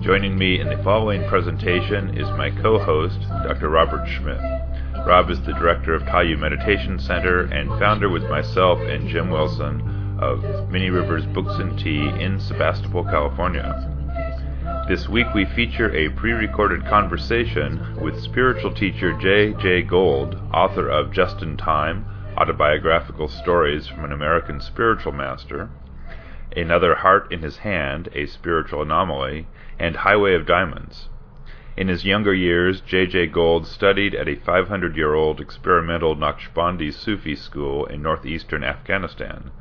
Joining me in the following presentation is my co-host, Dr. Robert Schmidt. Rob is the director of Taiyu Meditation Center and founder with myself and Jim Wilson of Many Rivers Books and Tea in Sebastopol, California. This week we feature a pre-recorded conversation with spiritual teacher J. Jaye Gold, author of Justin Time, autobiographical stories from an American spiritual master, Another Heart in His Hand, a spiritual anomaly, and Highway of Diamonds. In his younger years, J. Jaye Gold studied at a 500 year old experimental Naqshbandi Sufi school in northeastern Afghanistan.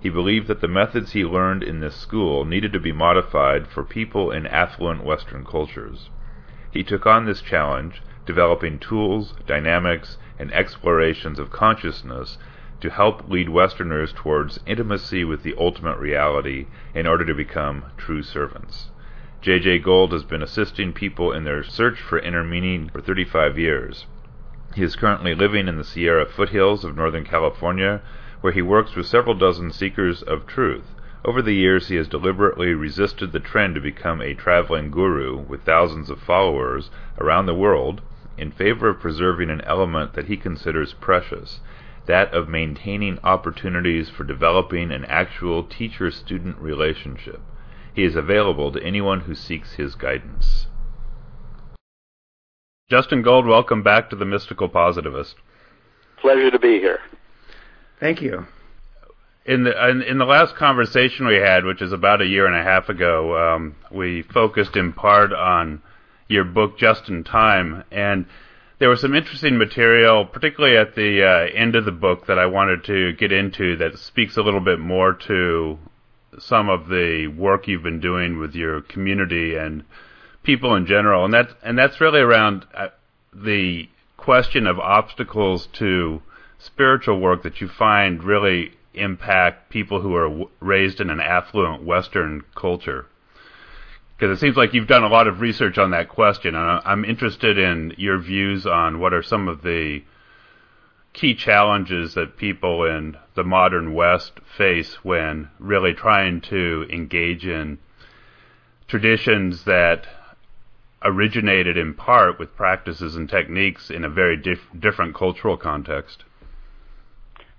He believed that the methods he learned in this school needed to be modified for people in affluent Western cultures. He took on this challenge, developing tools, dynamics, and explorations of consciousness to help lead Westerners towards intimacy with the ultimate reality in order to become true servants. J. Jaye Gold has been assisting people in their search for inner meaning for 35 years. He is currently living in the Sierra foothills of Northern California, where he works with several dozen seekers of truth. Over the years, he has deliberately resisted the trend to become a traveling guru with thousands of followers around the world in favor of preserving an element that he considers precious that of maintaining opportunities for developing an actual teacher student relationship. He is available to anyone who seeks his guidance. Justin Gold, welcome back to the Mystical Positivist. Pleasure to be here. Thank you. In the in, in the last conversation we had, which is about a year and a half ago, um, we focused in part on your book Justin Time, and there was some interesting material, particularly at the uh, end of the book, that I wanted to get into that speaks a little bit more to some of the work you've been doing with your community and people in general, and that's and that's really around uh, the question of obstacles to spiritual work that you find really impact people who are w- raised in an affluent Western culture. Because it seems like you've done a lot of research on that question, and I'm interested in your views on what are some of the key challenges that people in the modern West face when really trying to engage in traditions that originated in part with practices and techniques in a very dif- different cultural context.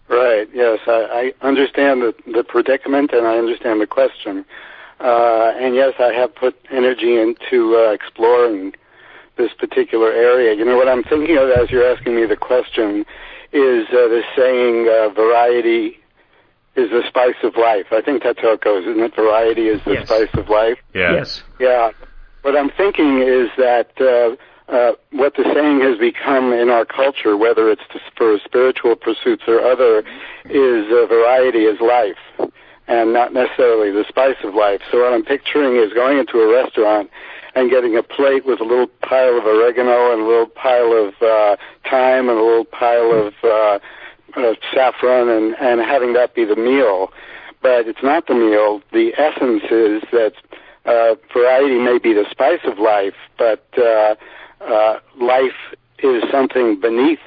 Right. Yes, I, I understand the, the predicament and I understand the question. Uh, and yes, I have put energy into uh, exploring this particular area. You know what I'm thinking of as you're asking me the question is uh, the saying, uh, variety is the spice of life. I think that's how it goes, isn't it? Variety is the yes. spice of life. Yeah. Yes. Yeah. What I'm thinking is that uh, uh, what the saying has become in our culture, whether it's for spiritual pursuits or other, is uh, variety is life and not necessarily the spice of life. So what I'm picturing is going into a restaurant and getting a plate with a little pile of oregano and a little pile of uh, thyme and a little pile of uh, uh, saffron and, and having that be the meal. But it's not the meal. The essence is that uh, variety may be the spice of life, but uh, uh, life is something beneath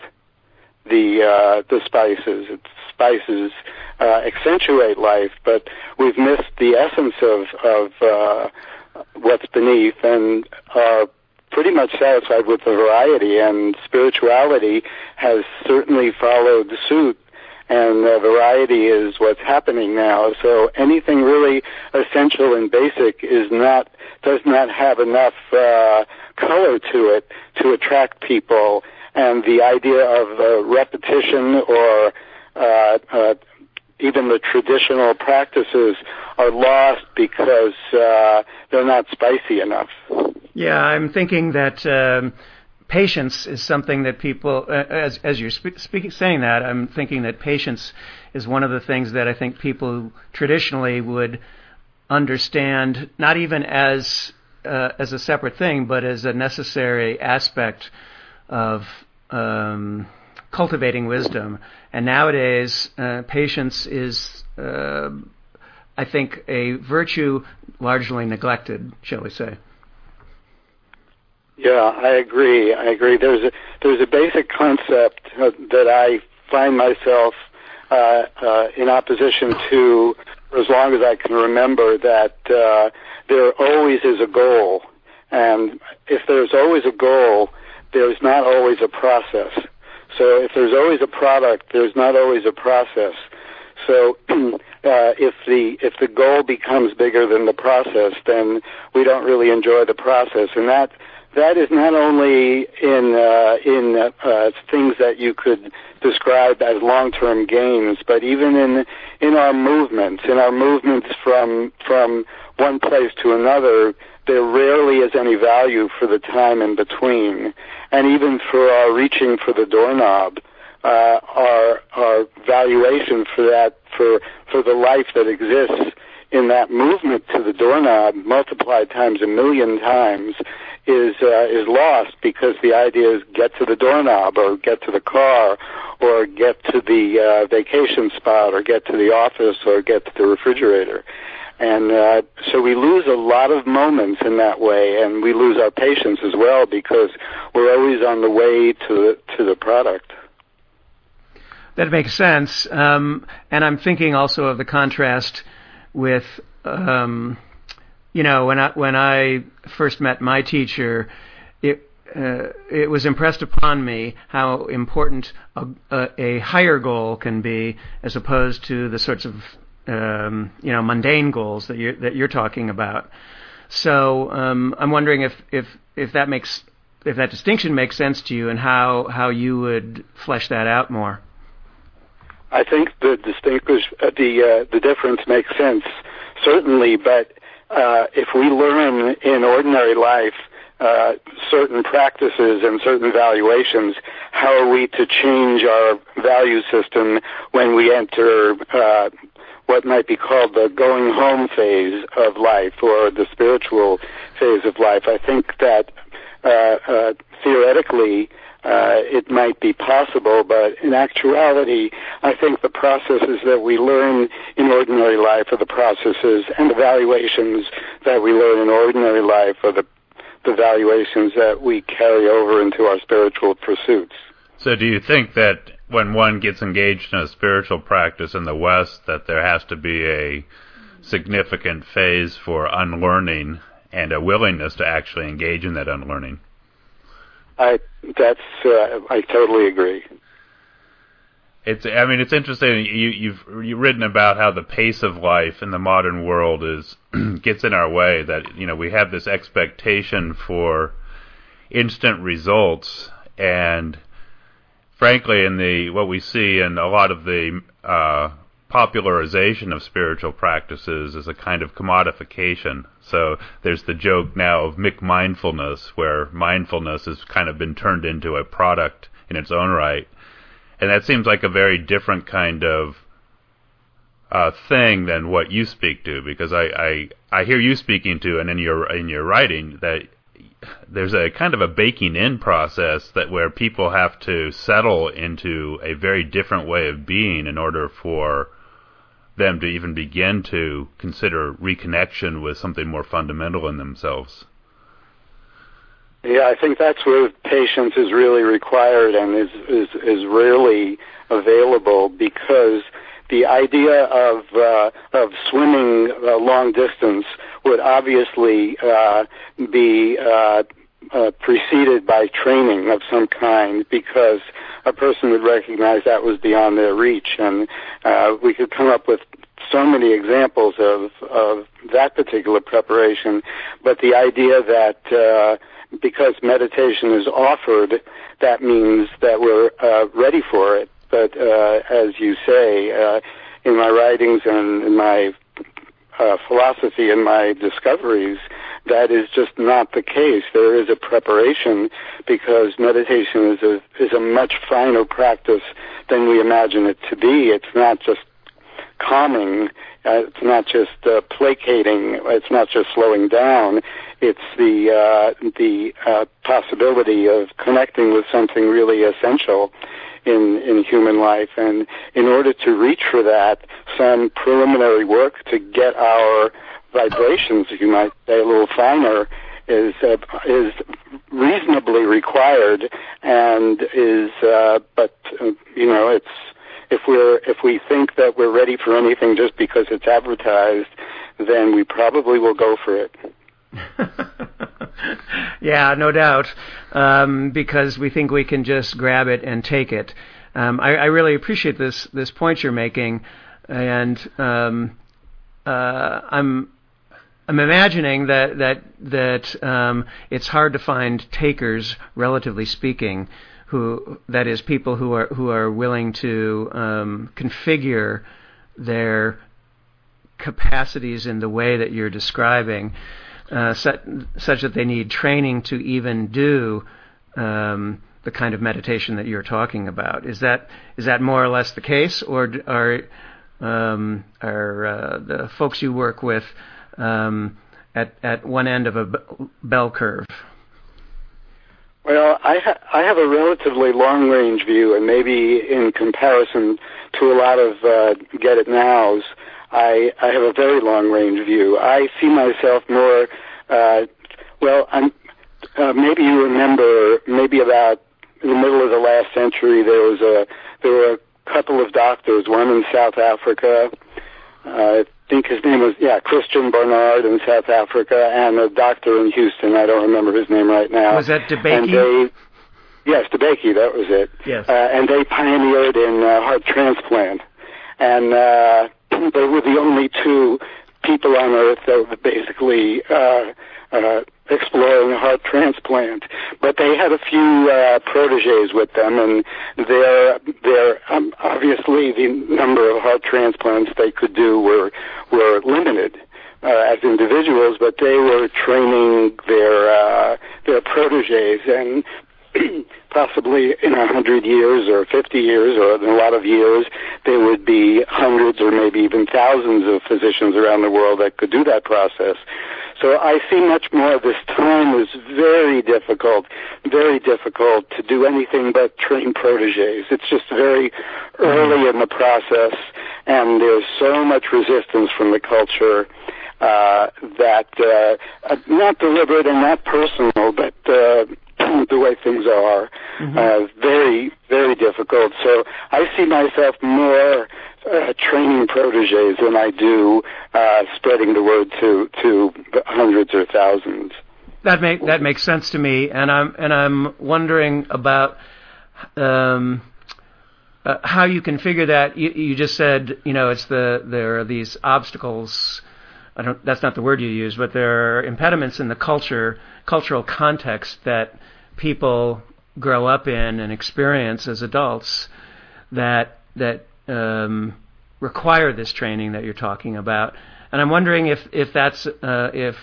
the uh, the spices. It's spices uh, accentuate life, but we've missed the essence of of uh, what's beneath and are pretty much satisfied with the variety. And spirituality has certainly followed suit and the variety is what's happening now. So anything really essential and basic is not does not have enough uh, color to it to attract people. And the idea of uh, repetition or uh, uh, even the traditional practices are lost because uh, they're not spicy enough. Yeah, I'm thinking that um, patience is something that people, uh, as as you're spe- speaking, saying that, I'm thinking that patience is one of the things that I think people traditionally would understand, not even as uh, as a separate thing, but as a necessary aspect of um, cultivating wisdom. And nowadays, uh, patience is, uh, I think, a virtue largely neglected, shall we say. Yeah, I agree. I agree. There's a there's a basic concept uh, that I find myself uh, uh, in opposition to for as long as I can remember. That uh, there always is a goal, and if there's always a goal, there's not always a process. So if there's always a product, there's not always a process. So uh, if the if the goal becomes bigger than the process, then we don't really enjoy the process, and that that is not only in uh, in uh, things that you could describe as long-term gains, but even in in our movements, in our movements from from one place to another, there rarely is any value for the time in between, and even for our reaching for the doorknob, uh, our our valuation for that for for the life that exists in that movement to the doorknob multiplied times a million times is uh, is lost because the idea is get to the doorknob or get to the car or get to the uh, vacation spot or get to the office or get to the refrigerator. And uh, so we lose a lot of moments in that way, and we lose our patience as well because we're always on the way to the, to the product. That makes sense. Um, and I'm thinking also of the contrast with um, you know, when I when I first met my teacher, it uh, it was impressed upon me how important a, a, a, higher goal can be as opposed to the sorts of um, you know mundane goals that you're that you're talking about. So um, I'm wondering if if if that makes if that distinction makes sense to you and how how you would flesh that out more. I think the distinguish uh, the uh, the difference makes sense certainly, but uh, if we learn in ordinary life uh, certain practices and certain valuations, how are we to change our value system when we enter uh, what might be called the going home phase of life or the spiritual phase of life? I think that uh, uh, theoretically uh, it might be possible, but in actuality, I think the processes that we learn in ordinary life are the processes and the valuations that we learn in ordinary life are the, the valuations that we carry over into our spiritual pursuits. So do you think that when one gets engaged in a spiritual practice in the West, that there has to be a significant phase for unlearning and a willingness to actually engage in that unlearning? I that's uh, I totally agree. It's I mean it's interesting you you've you've written about how the pace of life in the modern world is gets in our way that you know we have this expectation for instant results and frankly in the what we see in a lot of the uh, popularization of spiritual practices is a kind of commodification. So there's the joke now of McMindfulness, where mindfulness has kind of been turned into a product in its own right. And that seems like a very different kind of uh, thing than what you speak to, because I, I I hear you speaking to, and in your in your writing that there's a kind of a baking in process that where people have to settle into a very different way of being in order for them to even begin to consider reconnection with something more fundamental in themselves. Yeah, I think that's where patience is really required and is is, is rarely available because the idea of uh, of swimming a long distance would obviously uh, be uh, uh, preceded by training of some kind because a person would recognize that was beyond their reach. And uh, we could come up with so many examples of, of that particular preparation. But the idea that uh, because meditation is offered, that means that we're uh, ready for it. But uh, as you say, uh, in my writings and in my uh, philosophy and my discoveries, that is just not the case. There is a preparation because meditation is a is a much finer practice than we imagine it to be. It's not just calming. Uh, it's not just uh, placating. It's not just slowing down. It's the uh, the uh, possibility of connecting with something really essential in in human life. And in order to reach for that, some preliminary work to get our vibrations, you might say, a little finer, is uh, is reasonably required, and is uh, but uh, you know it's if we're if we think that we're ready for anything just because it's advertised, then we probably will go for it. yeah, no doubt, um, because we think we can just grab it and take it. Um, I, I, really appreciate this this point you're making, and um, uh, I'm I'm imagining that that that um, it's hard to find takers, relatively speaking, who that is people who are who are willing to um, configure their capacities in the way that you're describing, uh, such, such, that they need training to even do um, the kind of meditation that you're talking about. Is that is that more or less the case, or are um, are uh, the folks you work with um, at at one end of a bell curve? Well, I ha- I have a relatively long range view, and maybe in comparison to a lot of uh, get it nows, I I have a very long range view. I see myself more. Uh, well, I'm. Uh, maybe you remember, maybe about in the middle of the last century, there was a there were a couple of doctors, one in South Africa, uh, think his name was yeah Christiaan Barnard in South Africa, and a doctor in Houston. I don't remember his name right now. Was that DeBakey? And they, yes, DeBakey. That was it. Yes. Uh, and they pioneered in uh, heart transplant, and uh, they were the only two people on Earth that were basically uh, uh, exploring a heart transplant. But they had a few uh, proteges with them, and their their um, obviously the number of heart transplants they could do were were limited. Uh, as individuals, but they were training their uh, their proteges, and possibly in a hundred years or fifty years or in a lot of years, there would be hundreds or maybe even thousands of physicians around the world that could do that process. So I see much more of this time was very difficult, very difficult to do anything but train proteges. It's just very early in the process, and there's so much resistance from the culture uh, that uh, not deliberate and not personal, but uh, the way things are, mm-hmm. uh, very, very difficult. So I see myself more uh, training proteges than I do uh, spreading the word to to hundreds or thousands. That make that makes sense to me, and I'm and I'm wondering about um, uh, how you configure that. You, you just said you know it's the there are these obstacles. I don't. That's not the word you use, but there are impediments in the culture, cultural context that people grow up in and experience as adults that that um, require this training that you're talking about. And I'm wondering if if that's uh, if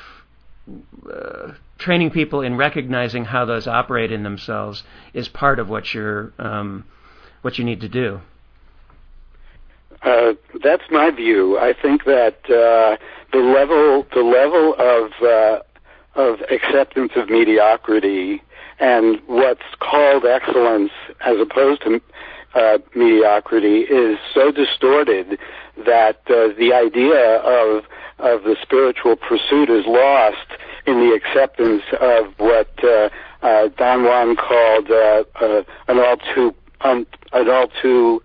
uh, training people in recognizing how those operate in themselves is part of what you're um, what you need to do. Uh, that's my view. I think that uh, the level the level of uh, of acceptance of mediocrity and what's called excellence as opposed to uh, mediocrity is so distorted that uh, the idea of of the spiritual pursuit is lost in the acceptance of what uh, uh, Don Juan called uh, uh, an all too um, an all too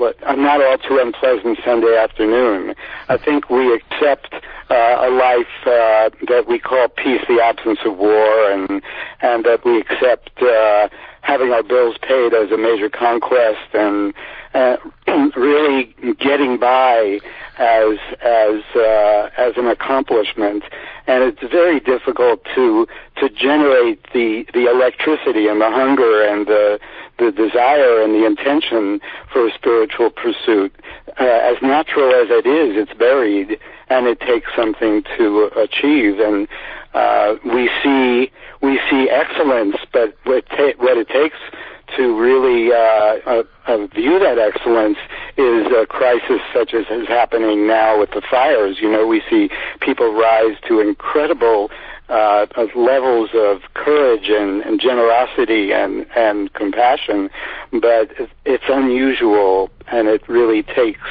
what a not all too unpleasant Sunday afternoon. I think we accept uh, a life uh, that we call peace, the absence of war, and and that we accept uh, having our bills paid as a major conquest, and uh, really getting by as as uh, as an accomplishment. And it's very difficult to to generate the the electricity and the hunger and the the desire and the intention for a spiritual pursuit. Uh, as natural as it is, it's buried and it takes something to achieve. And uh, we see we see excellence, but what, ta- what it takes to really uh, uh, uh, view that excellence is a crisis such as is happening now with the fires. You know, we see people rise to incredible uh, levels of courage and, and generosity and, and compassion, but it's unusual and it really takes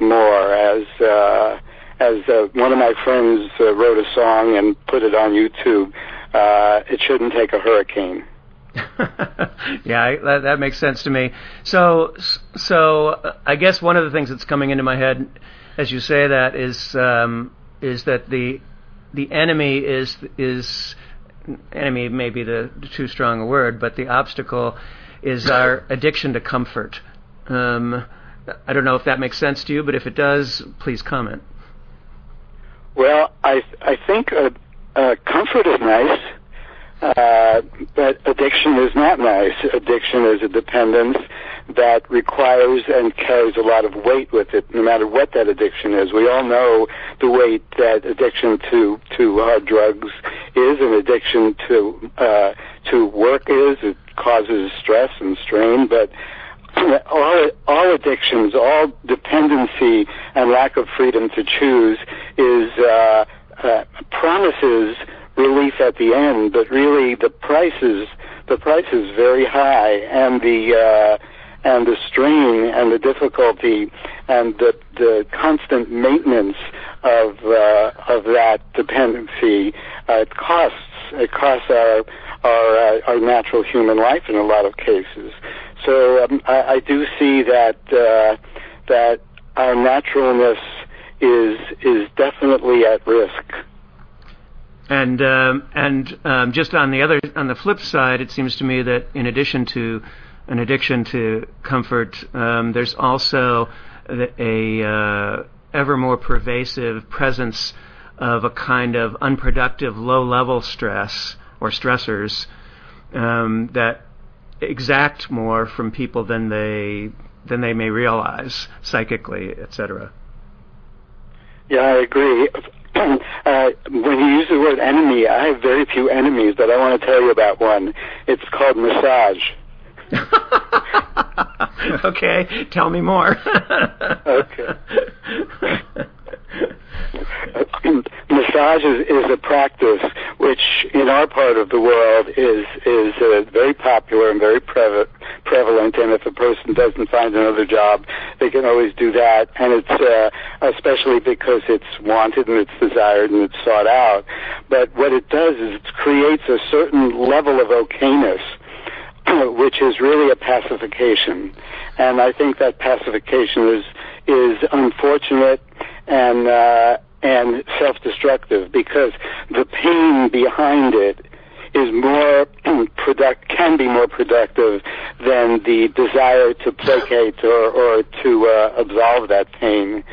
more as uh, as uh, one of my friends uh, wrote a song and put it on YouTube. Uh, it shouldn't take a hurricane. yeah, that, that makes sense to me. So, so I guess one of the things that's coming into my head as you say that is um, is that the the enemy is is enemy may be the too strong a word, but the obstacle is our addiction to comfort. Um, I don't know if that makes sense to you, but if it does, please comment. Well, I I think uh, uh, comfort is nice, uh, but addiction is not nice. Addiction is a dependence that requires and carries a lot of weight with it, no matter what that addiction is. We all know the weight that addiction to to hard drugs is, and addiction to uh, to work is. It causes stress and strain, but all, all addictions, all dependency and lack of freedom to choose is uh, uh, promises relief at the end, but really the price is the price is very high, and the uh, and the strain and the difficulty and the the constant maintenance of uh, of that dependency uh, costs it costs our our uh, our natural human life in a lot of cases. So um, I, I do see that uh, that our naturalness is is definitely at risk. And um, and um, just on the other on the flip side, it seems to me that in addition to an addiction to comfort, um, there's also a, uh, ever more pervasive presence of a kind of unproductive low-level stress or stressors um, that exact more from people than they than they may realize psychically, etc. Yeah, I agree. Uh, when you use the word enemy, I have very few enemies, but I want to tell you about one. It's called massage. okay, tell me more. okay. Massage is, is a practice which, in our part of the world, is is uh, very popular and very pre- prevalent. And if a person doesn't find another job, they can always do that. And it's uh, especially because it's wanted and it's desired and it's sought out. But what it does is it creates a certain level of okayness is really a pacification. And I think that pacification is is unfortunate and uh, and self-destructive because the pain behind it is more product can be more productive than the desire to placate or, or to uh, absolve that pain.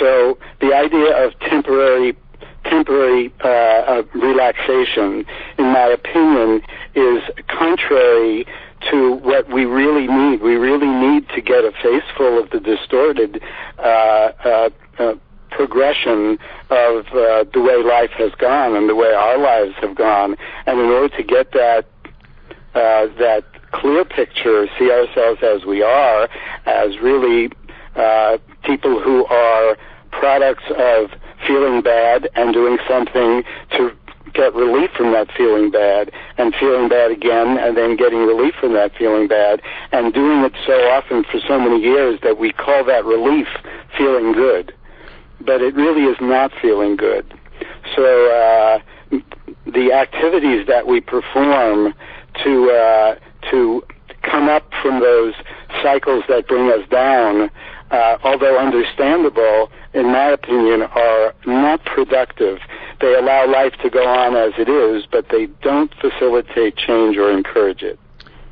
So the idea of temporary temporary uh, uh, relaxation, in my opinion, is contrary to what we really need. We really need to get a face full of the distorted uh, uh, uh, progression of uh, the way life has gone and the way our lives have gone. And in order to get that uh, that clear picture, see ourselves as we are, as really uh, people who are products of feeling bad and doing something to get relief from that feeling bad and feeling bad again and then getting relief from that feeling bad and doing it so often for so many years that we call that relief feeling good. But it really is not feeling good. So uh, the activities that we perform to uh, to come up from those cycles that bring us down, uh, although understandable, in my opinion, are not productive. They allow life to go on as it is, but they don't facilitate change or encourage it.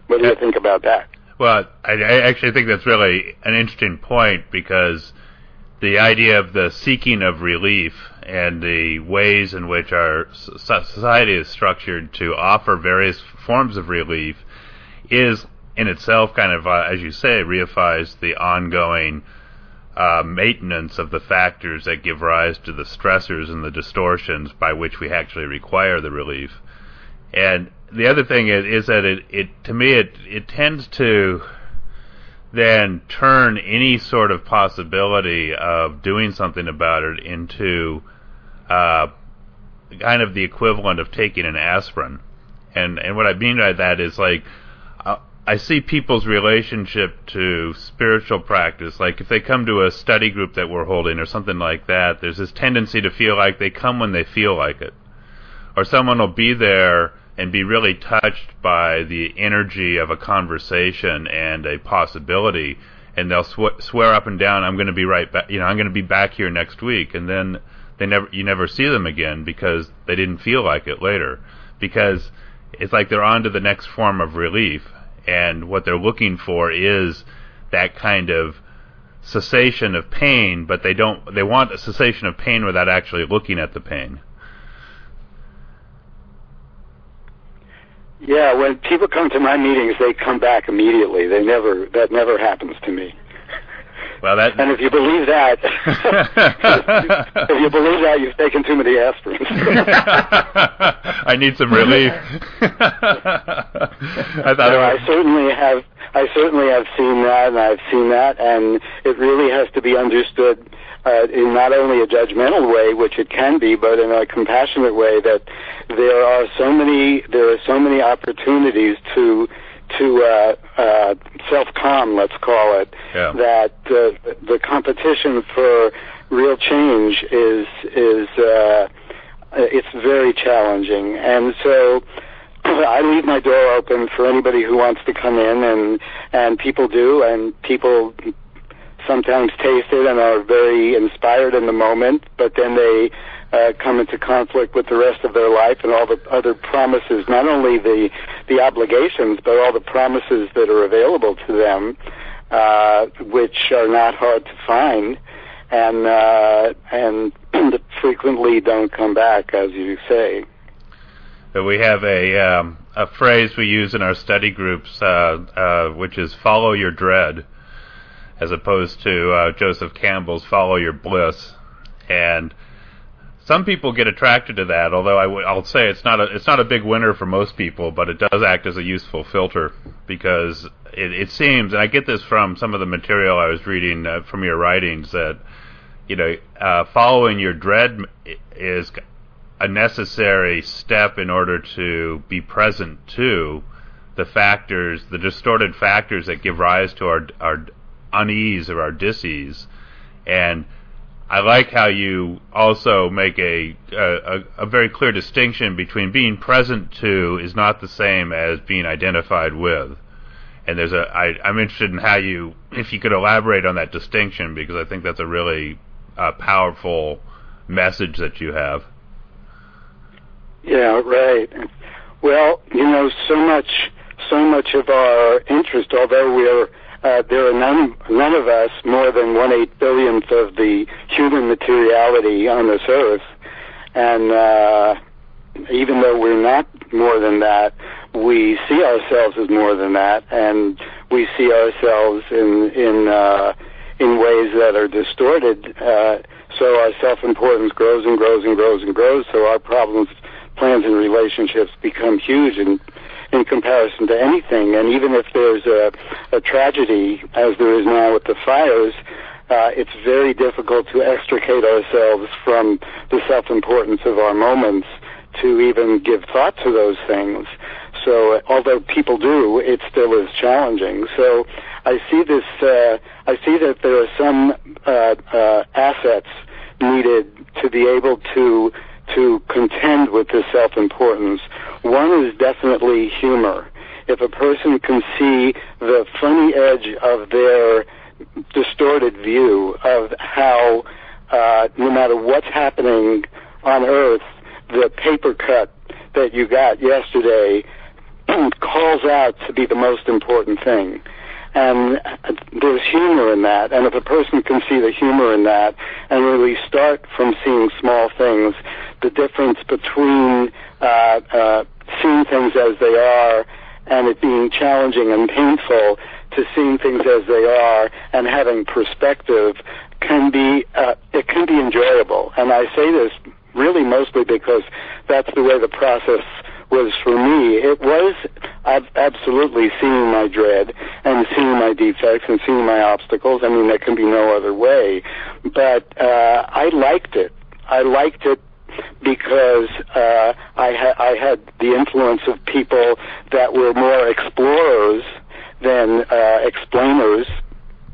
What do you think about that? Well, I, I actually think that's really an interesting point because the idea of the seeking of relief and the ways in which our society is structured to offer various forms of relief is in itself kind of, uh, as you say, reifies the ongoing uh, maintenance of the factors that give rise to the stressors and the distortions by which we actually require the relief. And the other thing is, is that it, it to me it it tends to then turn any sort of possibility of doing something about it into uh, kind of the equivalent of taking an aspirin. And and what I mean by that is like I see people's relationship to spiritual practice. Like if they come to a study group that we're holding or something like that, there's this tendency to feel like they come when they feel like it, or someone will be there and be really touched by the energy of a conversation and a possibility and they'll sw- swear up and down I'm going to be right back you know I'm going to be back here next week and then they never you never see them again because they didn't feel like it later. Because it's like they're on to the next form of relief and what they're looking for is that kind of cessation of pain but they don't they want a cessation of pain without actually looking at the pain Yeah, when people come to my meetings, they come back immediately. They never that never happens to me. Well, that and if you believe that, if you believe that, you've taken too many aspirins. I need some relief. I thought no. I certainly have. I certainly have seen that, and I've seen that, and it really has to be understood uh, in not only a judgmental way, which it can be, but in a compassionate way. That there are so many there are so many opportunities to to uh, uh, self calm, let's call it. Yeah. That uh, the competition for real change is is uh, it's very challenging, and so. I leave my door open for anybody who wants to come in, and and people do, and people sometimes taste it and are very inspired in the moment, but then they uh, come into conflict with the rest of their life and all the other promises, not only the the obligations, but all the promises that are available to them, uh, which are not hard to find, and uh, and frequently don't come back, as you say. We have a um, a phrase we use in our study groups, uh, uh, which is "follow your dread." as opposed to uh, Joseph Campbell's "Follow Your Bliss," and some people get attracted to that. Although I w- I'll say it's not a it's not a big winner for most people, but it does act as a useful filter because it, it seems, and I get this from some of the material I was reading uh, from your writings that you know uh, following your dread is a necessary step in order to be present to the factors, the distorted factors that give rise to our our unease or our disease. And I like how you also make a, a, a very clear distinction between being present to is not the same as being identified with. And there's a I, I'm interested in how you if you could elaborate on that distinction because I think that's a really uh, powerful message that you have. Yeah, right. Well, you know, so much so much of our interest, although we're uh, there are none, none of us more than one eight billionth of the human materiality on this earth, and uh, even though we're not more than that, we see ourselves as more than that, and we see ourselves in in uh, in ways that are distorted. Uh, so our self-importance grows and grows and grows and grows. So our problems, plans, and relationships become huge and in comparison to anything. And even if there's a, a tragedy, as there is now with the fires, uh, it's very difficult to extricate ourselves from the self-importance of our moments to even give thought to those things. So, although people do, it still is challenging. So, I see this. Uh, I see that there are some uh, uh, assets needed to be able to to contend with this self-importance. One is definitely humor. If a person can see the funny edge of their distorted view of how, uh, no matter what's happening on Earth, the paper cut that you got yesterday calls out to be the most important thing. And there's humor in that. And if a person can see the humor in that and really start from seeing small things, the difference between uh, uh, seeing things as they are and it being challenging and painful to seeing things as they are and having perspective can be uh, it can be enjoyable. And I say this really mostly because that's the way the process was for me. It was I've absolutely seeing my dread and seeing my defects and seeing my obstacles. I mean, there can be no other way. But uh, I liked it. I liked it because uh, I, ha- I had the influence of people that were more explorers than uh, explainers,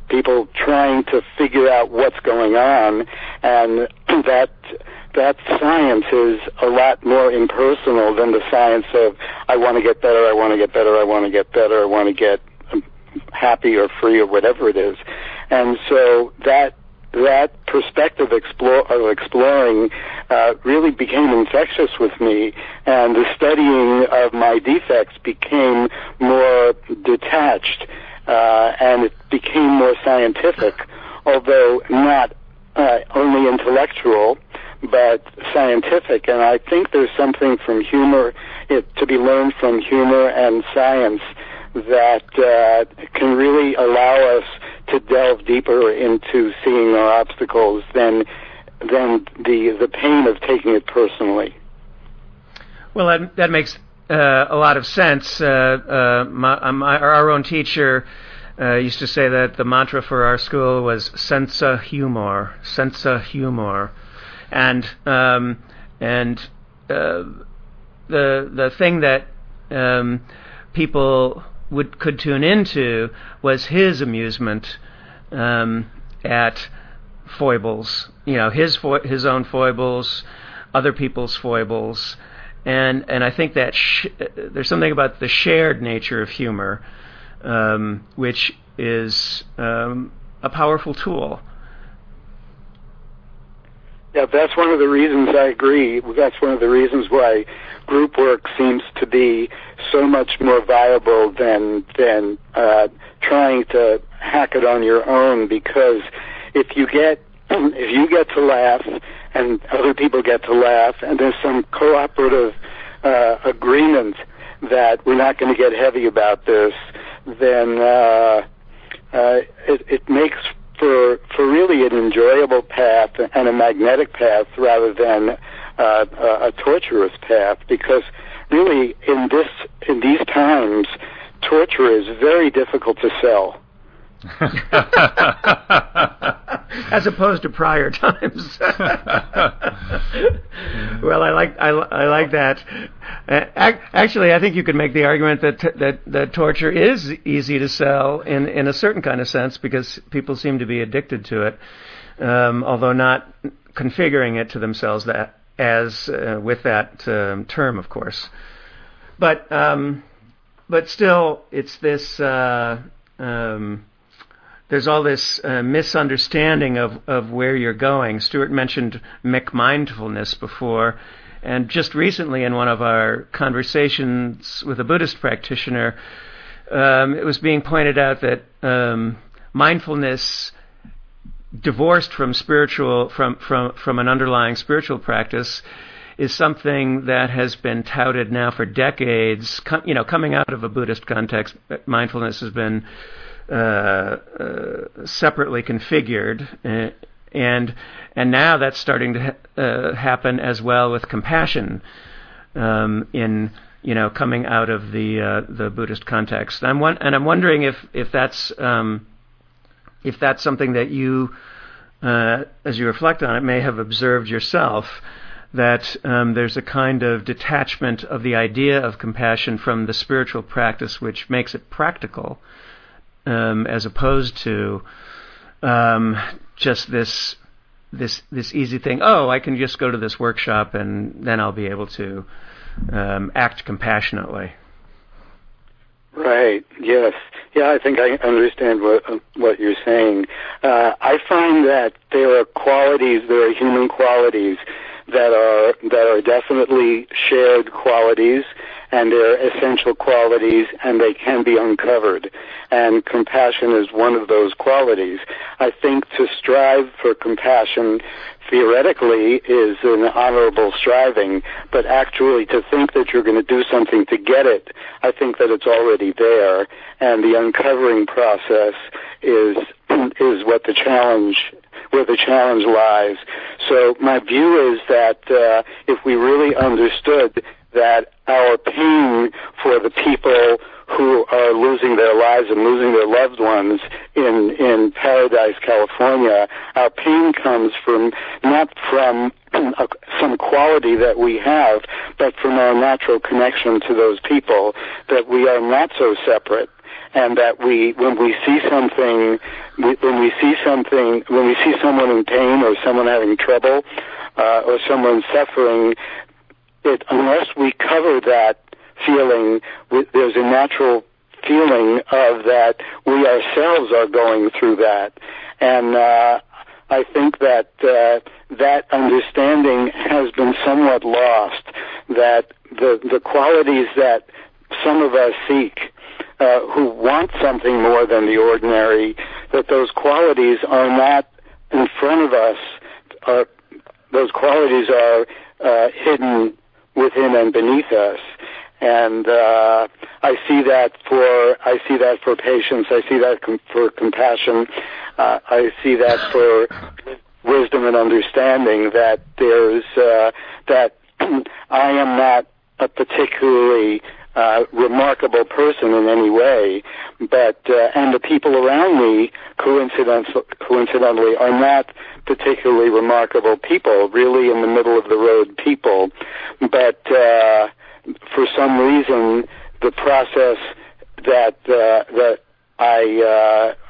people trying to figure out what's going on, and that that science is a lot more impersonal than the science of I want to get better, I want to get better, I want to get better, I want to get um, happy or free or whatever it is. And so that that perspective explore, of exploring uh, really became infectious with me, and the studying of my defects became more detached, uh, and it became more scientific, although not uh, only intellectual, but scientific. And I think there's something from humor it, to be learned from humor and science that uh, can really allow us to delve deeper into seeing our obstacles than than the the pain of taking it personally. Well, that that makes uh, a lot of sense. Uh, uh my, uh, my, our own teacher uh, used to say that the mantra for our school was "sensa humor," senza humor, and um, and the the thing that um, people would could tune into was his amusement um, at foibles. You know, his fo- his own foibles, other people's foibles, and and I think that sh- there's something about the shared nature of humor, um, which is um, a powerful tool. Yeah, that's one of the reasons I agree. That's one of the reasons why group work seems to be so much more viable than than uh, trying to hack it on your own. Because if you get if you get to laugh and other people get to laugh, and there's some cooperative uh, agreement that we're not going to get heavy about this, then uh, uh, it, it makes for for really an enjoyable path and a magnetic path rather than uh, a, a torturous path because really in this in these times torture is very difficult to sell as opposed to prior times. well, I like I, I like that. Uh, actually, I think you could make the argument that t- that that torture is easy to sell in in a certain kind of sense because people seem to be addicted to it, um, although not configuring it to themselves that as uh, with that um, term, of course. But um, but still, it's this. Uh, um, there's all this uh, misunderstanding of, of where you're going. Stuart mentioned McMindfulness before, and just recently in one of our conversations with a Buddhist practitioner, um, it was being pointed out that um, mindfulness divorced from spiritual from, from from an underlying spiritual practice is something that has been touted now for decades. Com- you know, coming out of a Buddhist context, mindfulness has been uh, uh, separately configured, uh, and and now that's starting to ha- happen as well with compassion um, in you know coming out of the the Buddhist context. I'm one, and I'm wondering if if that's um, if that's something that you, uh, as you reflect on it, may have observed yourself, that um, there's a kind of detachment of the idea of compassion from the spiritual practice, which makes it practical, um, as opposed to um, just this this this easy thing. Oh, I can just go to this workshop and then I'll be able to um, act compassionately. Right. Yes. Yeah. I think I understand what what you're saying. Uh, I find that there are qualities, there are human qualities that are that are definitely shared qualities and they're essential qualities and they can be uncovered. And compassion is one of those qualities. I think to strive for compassion theoretically is an honorable striving, but actually to think that you're going to do something to get it, I think that it's already there, and the uncovering process is is what the challenge where the challenge lies. So my view is that uh, if we really understood that our pain for the people who are losing their lives and losing their loved ones in in Paradise, California, our pain comes from not from some quality that we have, but from our natural connection to those people. That we are not so separate, and that we, when we see something, when we see something, when we see someone in pain or someone having trouble uh, or someone suffering, unless we cover that feeling, there's a natural feeling of that we ourselves are going through that. And uh, I think that uh, that understanding has been somewhat lost. That the the qualities that some of us seek, uh, who want something more than the ordinary, that those qualities are not in front of us. Are, those qualities are uh, hidden within and beneath us and uh, I see that for I see that for patience. I see that com- for compassion. Uh, I see that for wisdom and understanding. That there's uh, that I am not a particularly uh, remarkable person in any way, but uh, and the people around me, coincidentally, coincidentally, are not particularly remarkable people. Really, in the middle of the road people, but. Uh, for some reason, the process that uh, that I uh,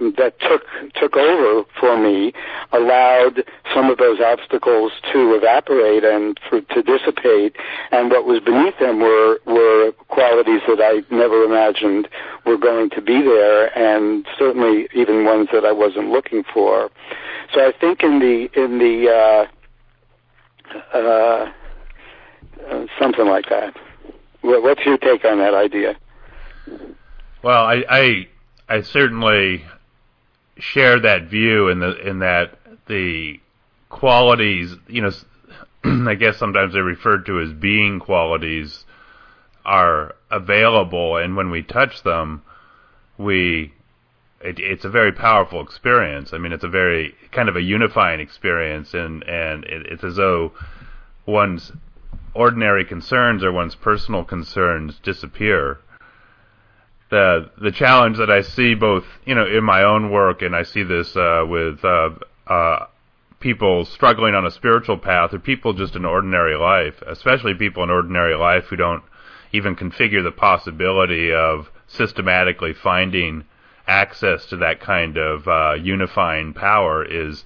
that took took over for me allowed some of those obstacles to evaporate and for, to dissipate, and what was beneath them were were qualities that I never imagined were going to be there, and certainly even ones that I wasn't looking for. So I think in the in the uh, uh, something like that. What's your take on that idea? Well, I, I, I certainly share that view in the in that the qualities, you know, I guess sometimes they're referred to as being qualities, are available, and when we touch them, we it, it's a very powerful experience. I mean, it's a very kind of a unifying experience, and and it, it's as though one's ordinary concerns or one's personal concerns disappear. The the challenge that I see both you know in my own work and I see this uh, with uh, uh, people struggling on a spiritual path or people just in ordinary life, especially people in ordinary life who don't even configure the possibility of systematically finding access to that kind of uh, unifying power is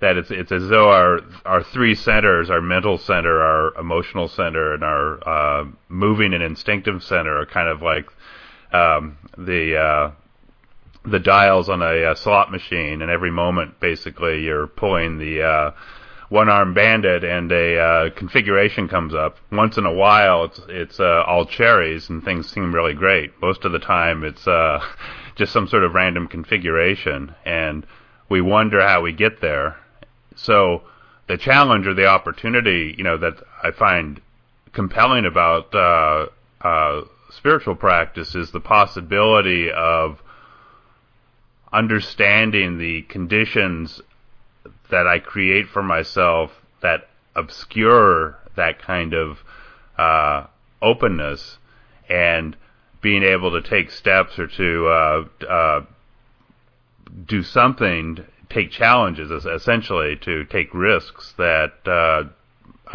that it's it's as though our our three centers, our mental center, our emotional center, and our uh, moving and instinctive center are kind of like um, the uh, the dials on a, a, slot machine, and every moment, basically, you're pulling the uh, one-arm bandit, and a uh, configuration comes up. Once in a while, it's it's uh, all cherries, and things seem really great. Most of the time, it's uh, just some sort of random configuration, and we wonder how we get there so the challenge or the opportunity, you know, that I find compelling about uh, uh, spiritual practice is the possibility of understanding the conditions that I create for myself that obscure that kind of uh, openness and being able to take steps or to uh, uh, do something take challenges, essentially to take risks that uh,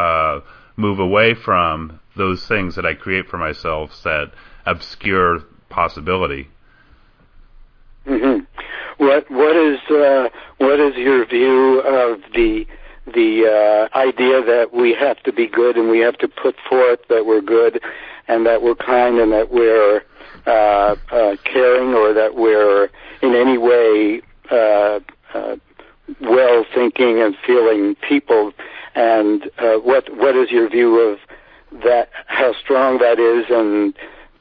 uh, move away from those things that I create for myself that obscure possibility. Mm-hmm. What what is uh, what is your view of the the uh, idea that we have to be good and we have to put forth that we're good and that we're kind and that we're uh, uh, caring or that we're in any way uh, uh, well thinking and feeling people. And uh, what what is your view of that how strong that is and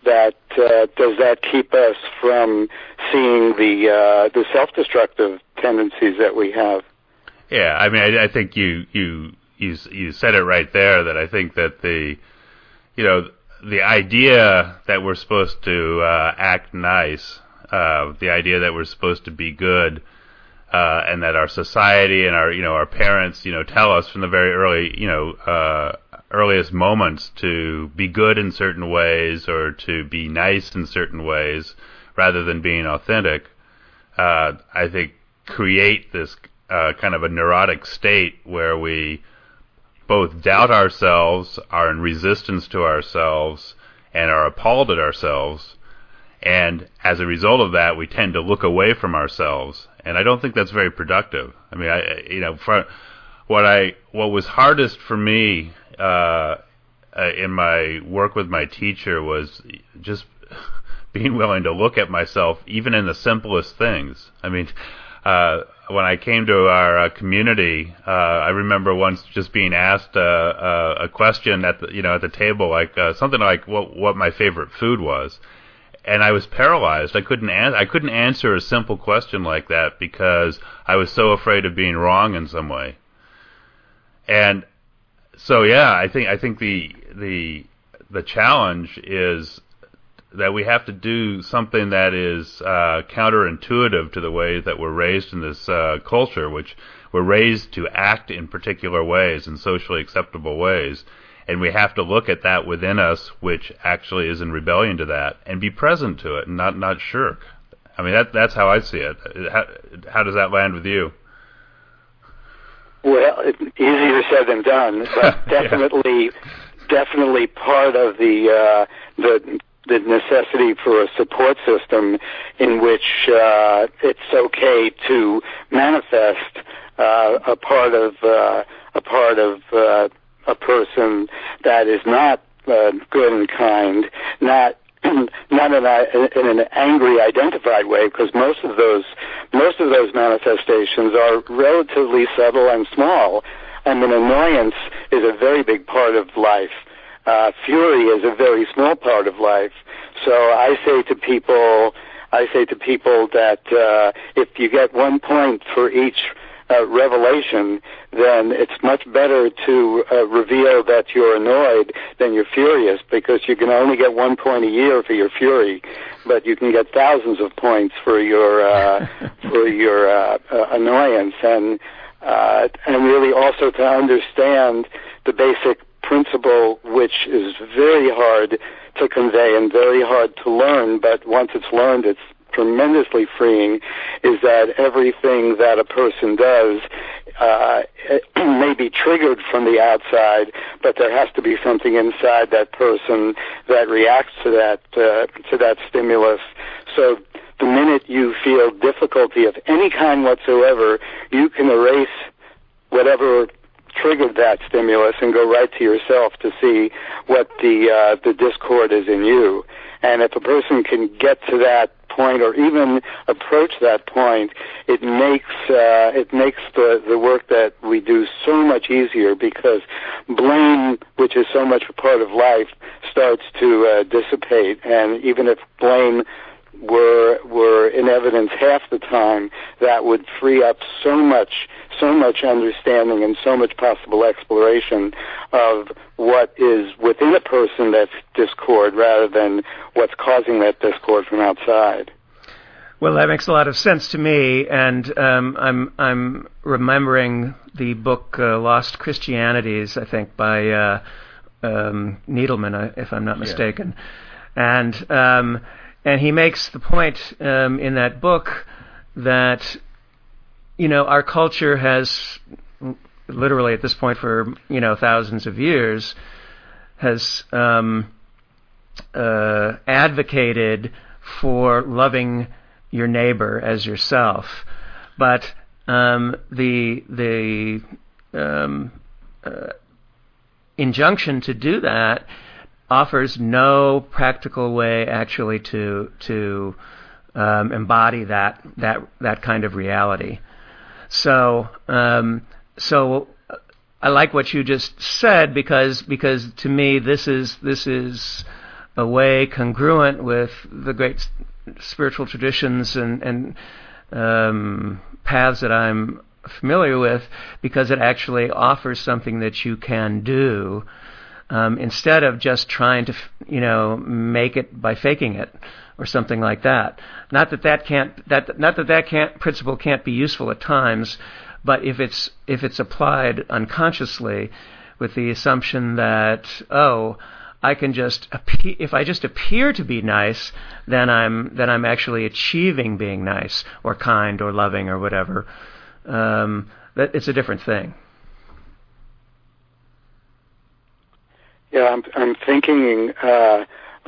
that uh, does that keep us from seeing the uh, the self-destructive tendencies that we have? Yeah i mean i, I think you you you you said it right there that i think that the you know the idea that we're supposed to uh, act nice uh, the idea that we're supposed to be good uh, and that our society and our you know our parents you know tell us from the very early you know uh, earliest moments to be good in certain ways or to be nice in certain ways rather than being authentic, uh, I think create this uh, kind of a neurotic state where we both doubt ourselves, are in resistance to ourselves, and are appalled at ourselves. And as a result of that, we tend to look away from ourselves. And I don't think that's very productive. I mean, I, you know, for what I, what was hardest for me, uh, uh, in my work with my teacher was just being willing to look at myself, even in the simplest things. I mean, uh, when I came to our uh, community, uh, I remember once just being asked uh, uh, a question at the you know at the table, like something like what what my favorite food was, and I was paralyzed. I couldn't an- I couldn't answer a simple question like that because I was so afraid of being wrong in some way. And so yeah, I think I think the the the challenge is that we have to do something that is uh, counterintuitive to the way that we're raised in this uh, culture, which we're raised to act in particular ways, in socially acceptable ways. And we have to look at that within us, which actually is in rebellion to that, and be present to it, and not not shirk. I mean, that that's how I see it. How, how does that land with you? Well, easier said than done, but definitely, yeah. definitely part of the uh, the the necessity for a support system in which uh, it's okay to manifest uh, a part of uh, a part of uh, a person that is not uh, good and kind, not not in, a, in an angry, identified way, because most of those most of those manifestations are relatively subtle and small. I mean, annoyance is a very big part of life uh, fury is a very small part of life. So I say to people, I say to people that uh, if you get one point for each uh, revelation, then it's much better to uh, reveal that you're annoyed than you're furious because you can only get one point a year for your fury, but you can get thousands of points for your uh, for your uh, uh, annoyance. And uh, and really also to understand the basic principle which is very hard to convey and very hard to learn, but once it's learned, it's tremendously freeing, is that everything that a person does uh, may be triggered from the outside, but there has to be something inside that person that reacts to that uh, to that stimulus. So the minute you feel difficulty of any kind whatsoever, you can erase whatever triggered that stimulus and go right to yourself to see what the uh, the discord is in you. And if a person can get to that point or even approach that point, it makes uh, it makes the the work that we do so much easier because blame, which is so much a part of life, starts to uh, dissipate. And even if blame were were in evidence half the time, that would free up so much so much understanding and so much possible exploration of what is within a person that's discord rather than what's causing that discord from outside. Well, that makes a lot of sense to me, and um, I'm I'm remembering the book uh, Lost Christianities, I think, by uh, um, Needleman, if I'm not mistaken, yeah. and um, and he makes the point um, in that book that you know our culture has literally at this point for you know thousands of years has um, uh, advocated for loving your neighbor as yourself, but um, the the um, uh, injunction to do that offers no practical way actually to to um, embody that that that kind of reality. So um, so I like what you just said because because to me this is this is a way congruent with the great spiritual traditions and and um, paths that I'm familiar with because it actually offers something that you can do um, instead of just trying to, you know, make it by faking it or something like that. Not that that can't that not that that can't principle can't be useful at times, but if it's if it's applied unconsciously, with the assumption that oh I can just appear, if I just appear to be nice, then I'm then I'm actually achieving being nice or kind or loving or whatever. Um, that it's a different thing. Yeah, I'm I'm thinking uh,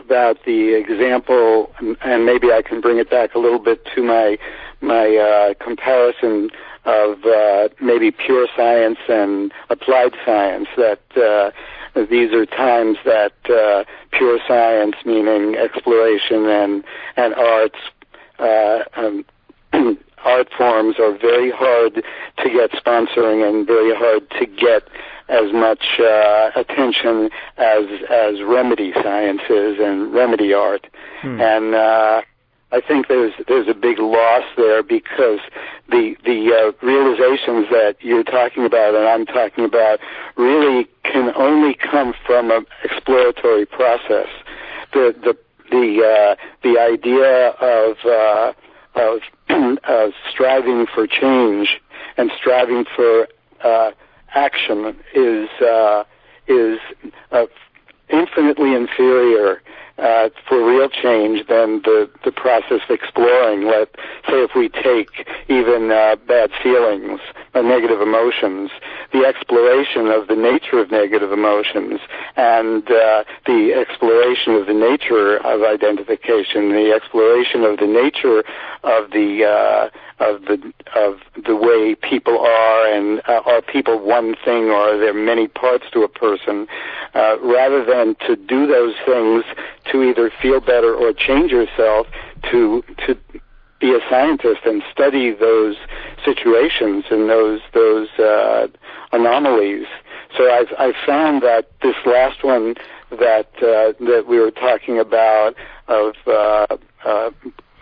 about the example, and maybe I can bring it back a little bit to my my uh, comparison of uh, maybe pure science and applied science. That uh, these are times that uh, pure science, meaning exploration and and arts, uh, um, art forms, are very hard to get sponsoring and very hard to get as much uh, attention as as remedy sciences and remedy art. Hmm. And uh, I think there's there's a big loss there because the the uh, realizations that you're talking about and I'm talking about really can only come from an exploratory process. The the the uh, the idea of uh, of uh, striving for change and striving for uh, action is uh, is uh, infinitely inferior uh, for real change than the, the process of exploring. Let say if we take even uh, bad feelings or negative emotions, the exploration of the nature of negative emotions and uh, the exploration of the nature of identification, the exploration of the nature of the uh, of the of the way people are and uh, are people one thing or are there many parts to a person uh, rather than to do those things to either feel better or change yourself to to be a scientist and study those situations and those those uh, anomalies. So I've I've found that this last one that uh, that we were talking about of uh, uh,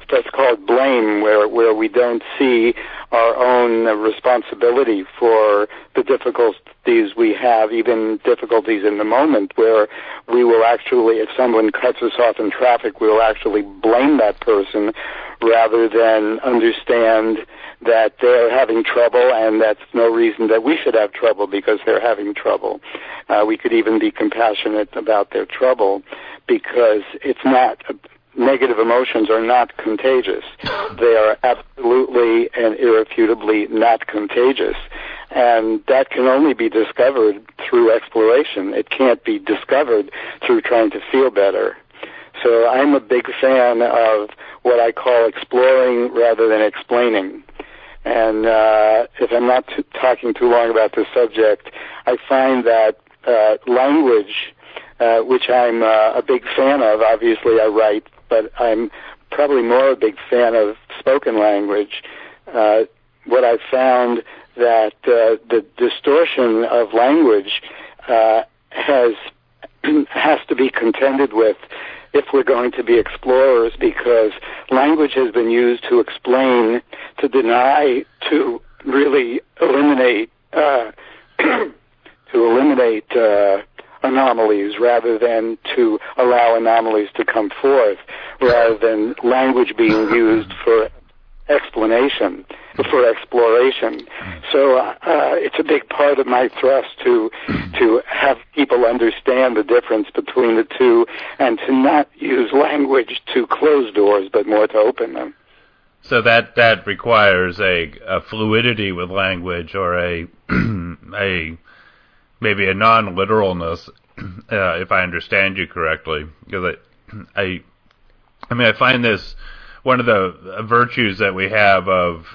that's called blame, where where we don't see our own responsibility for the difficulties we have, even difficulties in the moment, where we will actually, if someone cuts us off in traffic, we will actually blame that person rather than understand that they're having trouble and that's no reason that we should have trouble because they're having trouble. Uh, we could even be compassionate about their trouble because it's not negative emotions are not contagious. They are absolutely and irrefutably not contagious. And that can only be discovered through exploration. It can't be discovered through trying to feel better. So I'm a big fan of what I call exploring rather than explaining. And uh, if I'm not t- talking too long about this subject, I find that uh, language, uh, which I'm uh, a big fan of, obviously I write but I'm probably more a big fan of spoken language. Uh, what I've found that uh, the distortion of language uh, has has to be contended with if we're going to be explorers because language has been used to explain, to deny, to really eliminate, uh, to eliminate uh, anomalies rather than to allow anomalies to come forth, rather than language being used for explanation, for exploration. So uh, it's a big part of my thrust to to have people understand the difference between the two, and to not use language to close doors, but more to open them. So that that requires a, a fluidity with language, or a a maybe a non-literalness, uh, if I understand you correctly, because I, I, I mean, I find this one of the virtues that we have of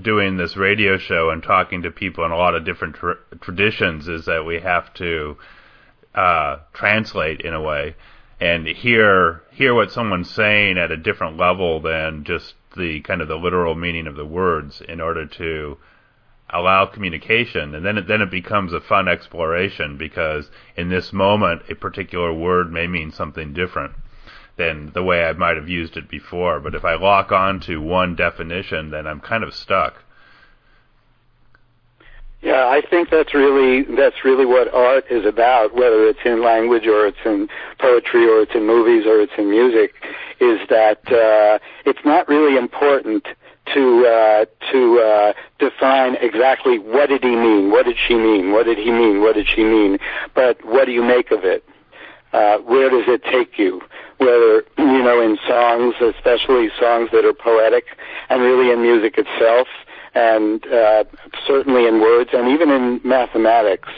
doing this radio show and talking to people in a lot of different tra- traditions is that we have to uh, translate in a way and hear hear what someone's saying at a different level than just the kind of the literal meaning of the words in order to allow communication and then it, then it becomes a fun exploration because in this moment a particular word may mean something different than the way I might have used it before. But if I lock on to one definition then I'm kind of stuck. Yeah, I think that's really that's really what art is about, whether it's in language or it's in poetry or it's in movies or it's in music, is that uh, it's not really important to uh, to uh, define exactly what did he mean, what did she mean, what did he mean, what did she mean, but what do you make of it? Uh, where does it take you? Whether you know in songs, especially songs that are poetic, and really in music itself, and uh, certainly in words, and even in mathematics,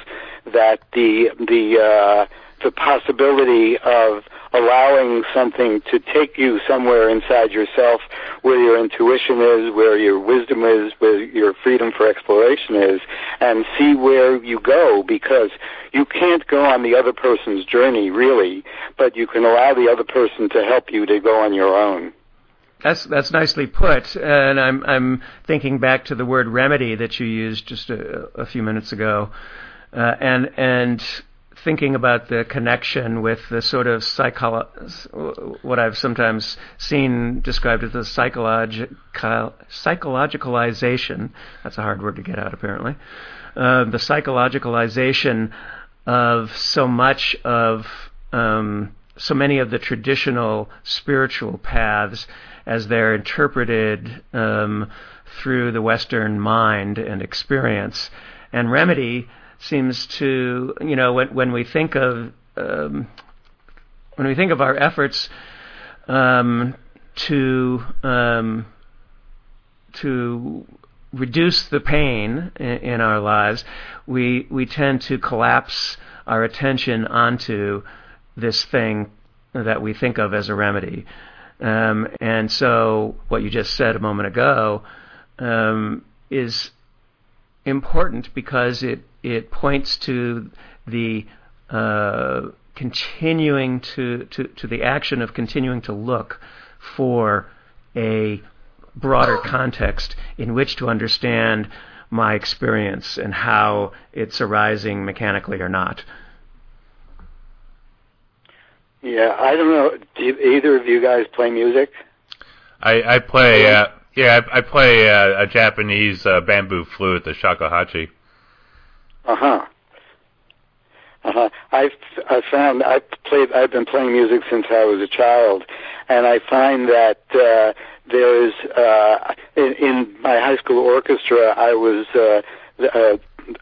that the the uh, the possibility of allowing something to take you somewhere inside yourself where your intuition is, where your wisdom is, where your freedom for exploration is, and see where you go because you can't go on the other person's journey really, but you can allow the other person to help you to go on your own. That's that's nicely put, and I'm I'm thinking back to the word remedy that you used just a, a few minutes ago, uh, and and thinking about the connection with the sort of what I've sometimes seen described as the psychological psychologicalization. That's a hard word to get out, apparently. Uh, the psychologicalization of so much of um, so many of the traditional spiritual paths as they're interpreted um, through the Western mind and experience. And remedy seems to, you know, when, when we think of um, when we think of our efforts um, to um, to reduce the pain in, in, our lives, we we tend to collapse our attention onto this thing that we think of as a remedy. Um, and so, what you just said a moment ago um, is important because it it points to the uh, continuing to, to, to the action of continuing to look for a broader context in which to understand my experience and how it's arising mechanically or not. Yeah, I don't know. Do either of you guys play music? I, I play. Uh, yeah, I, I play uh, a Japanese uh, bamboo flute, the shakuhachi. Uh huh. Uh huh. I've I found I played. I've been playing music since I was a child, and I find that uh, there is uh, in, in my high school orchestra. I was uh, a,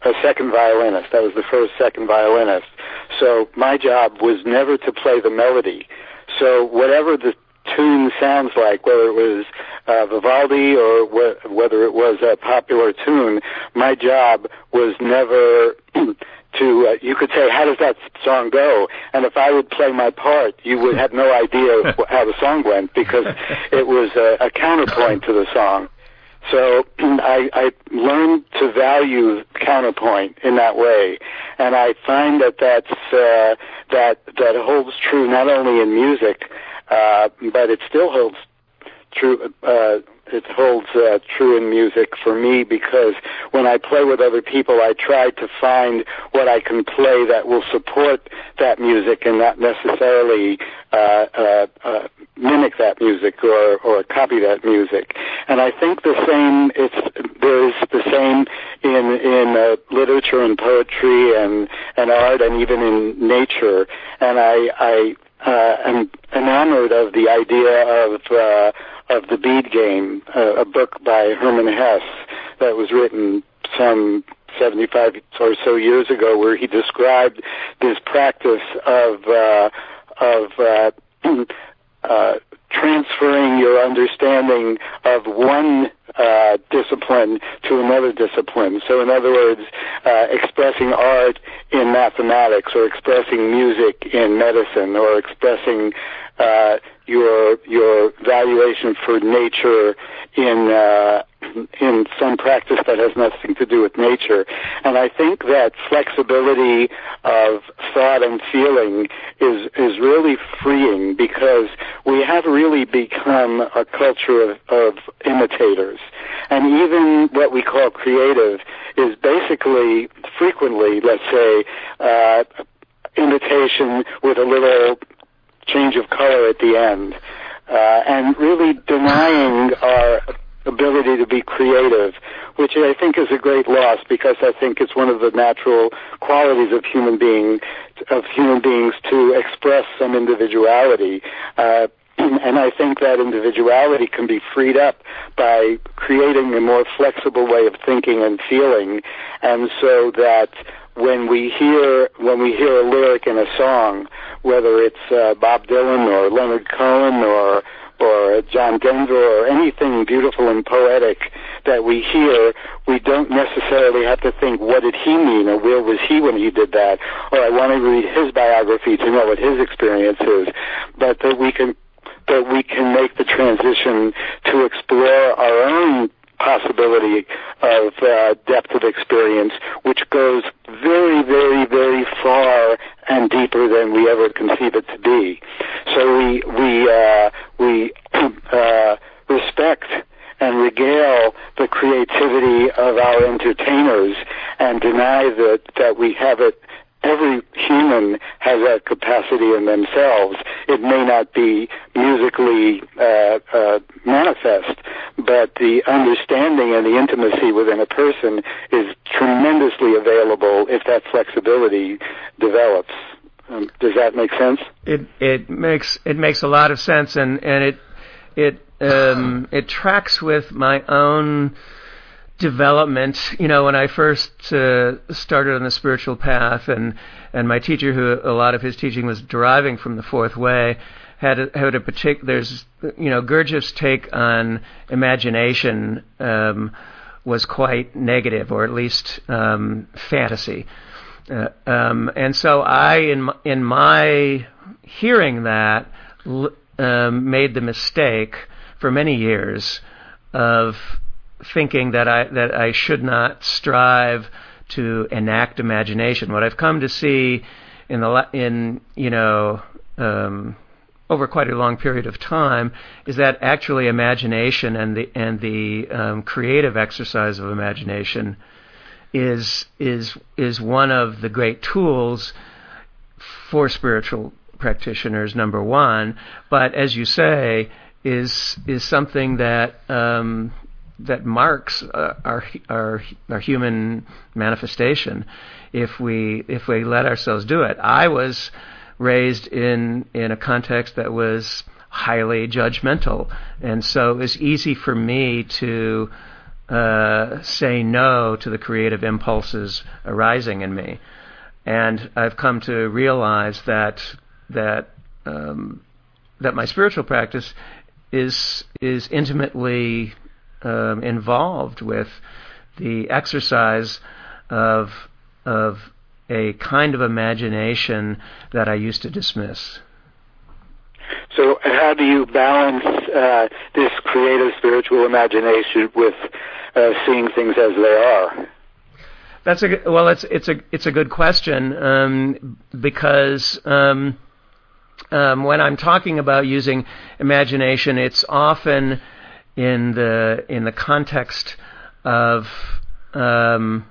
a second violinist. I was the first second violinist. So my job was never to play the melody. So whatever the tune sounds like, whether it was uh, Vivaldi or wh- whether it was a popular tune, my job was never to, uh, you could say, how does that song go? And if I would play my part, you would have no idea how the song went because it was a, a counterpoint to the song. So I, I learned to value counterpoint in that way, and I find that that's uh, that that holds true not only in music uh, but it still holds true. Uh, it holds uh, true in music for me because when I play with other people, I try to find what I can play that will support that music and not necessarily uh, uh, uh, mimic that music or, or copy that music. And I think the same. It's there's the same in in uh, literature and poetry and and art and even in nature. And I I am enamored of the idea of uh, of the bead game, uh, a book by Hermann Hesse that was written some 75 or so years ago, where he described this practice of uh, of uh, uh, transferring your understanding of one uh, discipline to another discipline. So, in other words, uh, expressing art in mathematics, or expressing music in medicine, or expressing uh, your your valuation for nature in uh, in some practice that has nothing to do with nature. And I think that flexibility of thought and feeling is is really freeing because we have really become a culture of, of imitators. And even what we call creative is basically frequently, let's say, uh, imitation with a little change of color at the end. Uh, and really denying our ability to be creative, which I think is a great loss because I think it's one of the natural qualities of human being of human beings to express some individuality. Uh, and I think that individuality can be freed up by creating a more flexible way of thinking and feeling, and so that when we hear when we hear a lyric in a song, whether it's uh, Bob Dylan or Leonard Cohen or or John Denver or anything beautiful and poetic that we hear, we don't necessarily have to think what did he mean or where was he when he did that, or I want to read his biography to know what his experience is, but that we can that we can make the transition to explore our own possibility of uh, depth of experience, which goes very, very, very far and deeper than we ever conceive it to be. So we we uh, we uh, respect and regale the creativity of our entertainers and deny that that we have it every human has that capacity in themselves. It may not be musically uh, uh, manifest, but the understanding and the intimacy within a person is tremendously available if that flexibility develops. Um, does that make sense? It makes it makes a lot of sense, and and it it um, it tracks with my own development. You know, when I first uh, started on the spiritual path, and and my teacher, who a lot of his teaching was deriving from the fourth way, had a, had a particular. There's you know Gurdjieff's take on imagination um, was quite negative, or at least um, fantasy. Uh, um, and so I, in in my hearing that, um, made the mistake for many years of thinking that I that I should not strive to enact imagination. What I've come to see in the in you know um, over quite a long period of time is that actually imagination and the and the um, creative exercise of imagination is is is one of the great tools for spiritual practitioners. Number one, but as you say, is is something that um, that marks uh, our, our our human manifestation if we if we let ourselves do it. I was raised in in a context that was highly judgmental, and so it was easy for me to uh, say no to the creative impulses arising in me. And I've come to realize that that um, that my spiritual practice is is intimately um, involved with the exercise of of a kind of imagination that I used to dismiss. So, how do you balance uh, this creative spiritual imagination with uh, seeing things as they are? That's a well. It's it's a it's a good question um, because um, um, when I'm talking about using imagination, it's often in the in the context of um,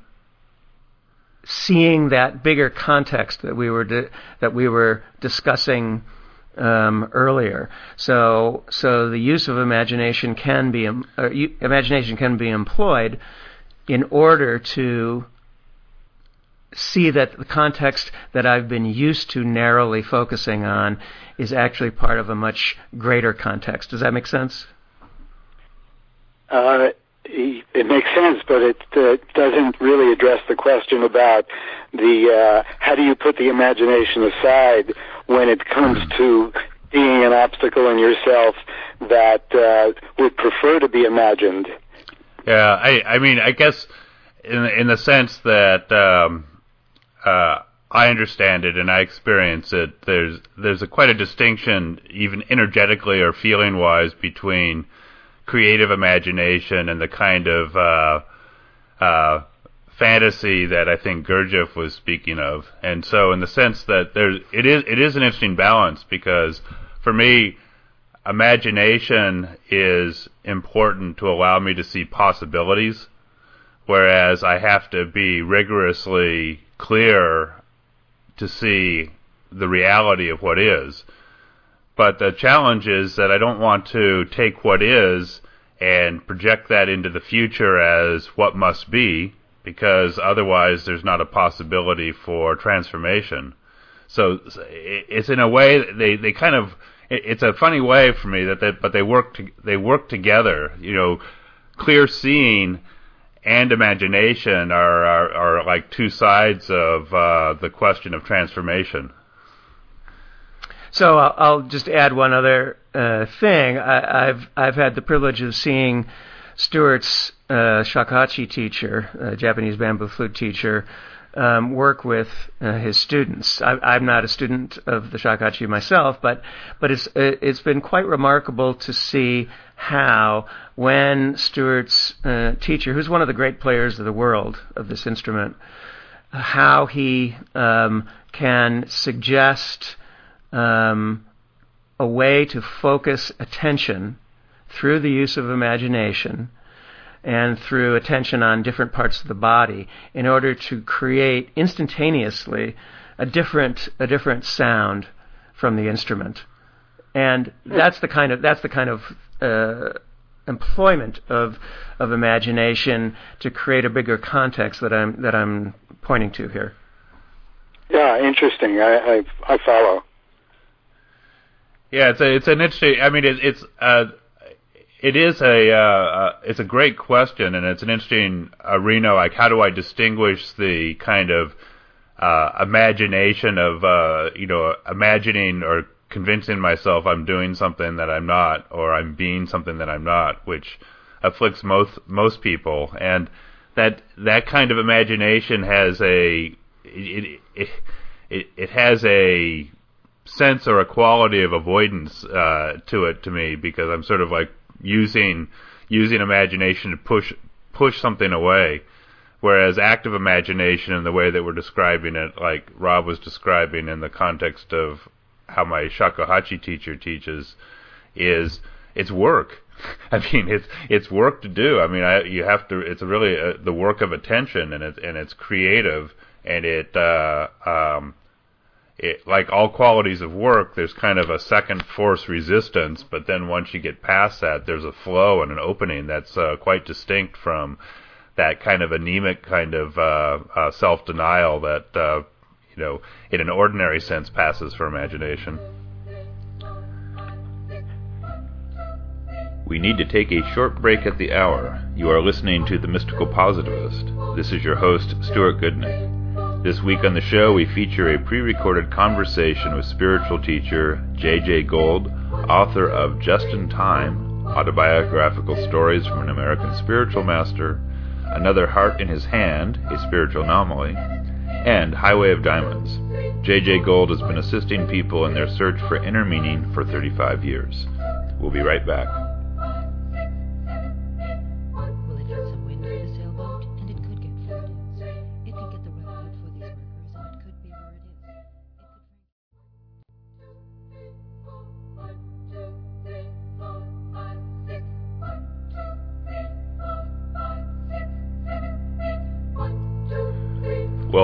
seeing that bigger context that we were di- that we were discussing um, earlier. So so the use of imagination can be um, imagination can be employed in order to see that the context that I've been used to narrowly focusing on is actually part of a much greater context. Does that make sense? Uh, it makes sense, but it uh, doesn't really address the question about the uh, how do you put the imagination aside when it comes to being an obstacle in yourself that uh, would prefer to be imagined. Yeah, I, I mean, I guess in in the sense that um, uh, I understand it and I experience it. There's there's a quite a distinction, even energetically or feeling wise, between creative imagination and the kind of uh, uh, fantasy that I think Gurdjieff was speaking of. And so, in the sense that there's it is it is an interesting balance because for me, imagination is important to allow me to see possibilities, whereas I have to be rigorously clear to see the reality of what is. But the challenge is that I don't want to take what is and project that into the future as what must be, because otherwise there's not a possibility for transformation. So it's in a way they they kind of it's a funny way for me that they, but they work to, they work together. You know, clear seeing and imagination are are, are like two sides of uh, the question of transformation. So I'll, I'll just add one other uh, thing. I, have I've had the privilege of seeing Stuart's uh, shakuhachi teacher, Japanese bamboo flute teacher, um, work with uh, his students. I, am not a student of the shakuhachi myself, but but it's it's been quite remarkable to see how when Stuart's uh, teacher, who's one of the great players of the world of this instrument, how he um, can suggest um, a way to focus attention through the use of imagination and through attention on different parts of the body in order to create instantaneously a different a different sound from the instrument. And that's the kind of that's the kind of employment of of imagination to create a bigger context that I'm that I'm pointing to here. Yeah, interesting. I I, I follow. Yeah, it's a, it's an interesting. I mean, it, it's uh, it is a uh, uh, it's a great question, and it's an interesting arena. Like, how do I distinguish the kind of uh, imagination of uh, you know imagining or convincing myself I'm doing something that I'm not, or I'm being something that I'm not, which afflicts most most people, and that that kind of imagination has a it it it, it has a sense or a quality of avoidance uh, to it to me because I'm sort of like using using imagination to push push something away. Whereas active imagination, in the way that we're describing it, like Rob was describing in the context of how my shakuhachi teacher teaches, is it's work. I mean, it's it's work to do. I mean, I, you have to. It's really a, uh, the work of attention, and it's and it's creative, and it uh, um, it, like all qualities of work, there's kind of a second force resistance, but then once you get past that, there's a flow and an opening that's uh, quite distinct from that kind of anemic kind of uh, uh, self-denial that uh, you know, in an ordinary sense, passes for imagination. We need to take a short break at the hour. You are listening to The Mystical Positivist. This is your host, Stuart Goodnick. This week on the show, we feature a pre recorded conversation with spiritual teacher J. Jaye Gold, author of Justin Time Autobiographical Stories from an American Spiritual Master, Another Heart in His Hand, a Spiritual Anomaly, and Highway of Diamonds. J. Jaye Gold has been assisting people in their search for inner meaning for 35 years. We'll be right back.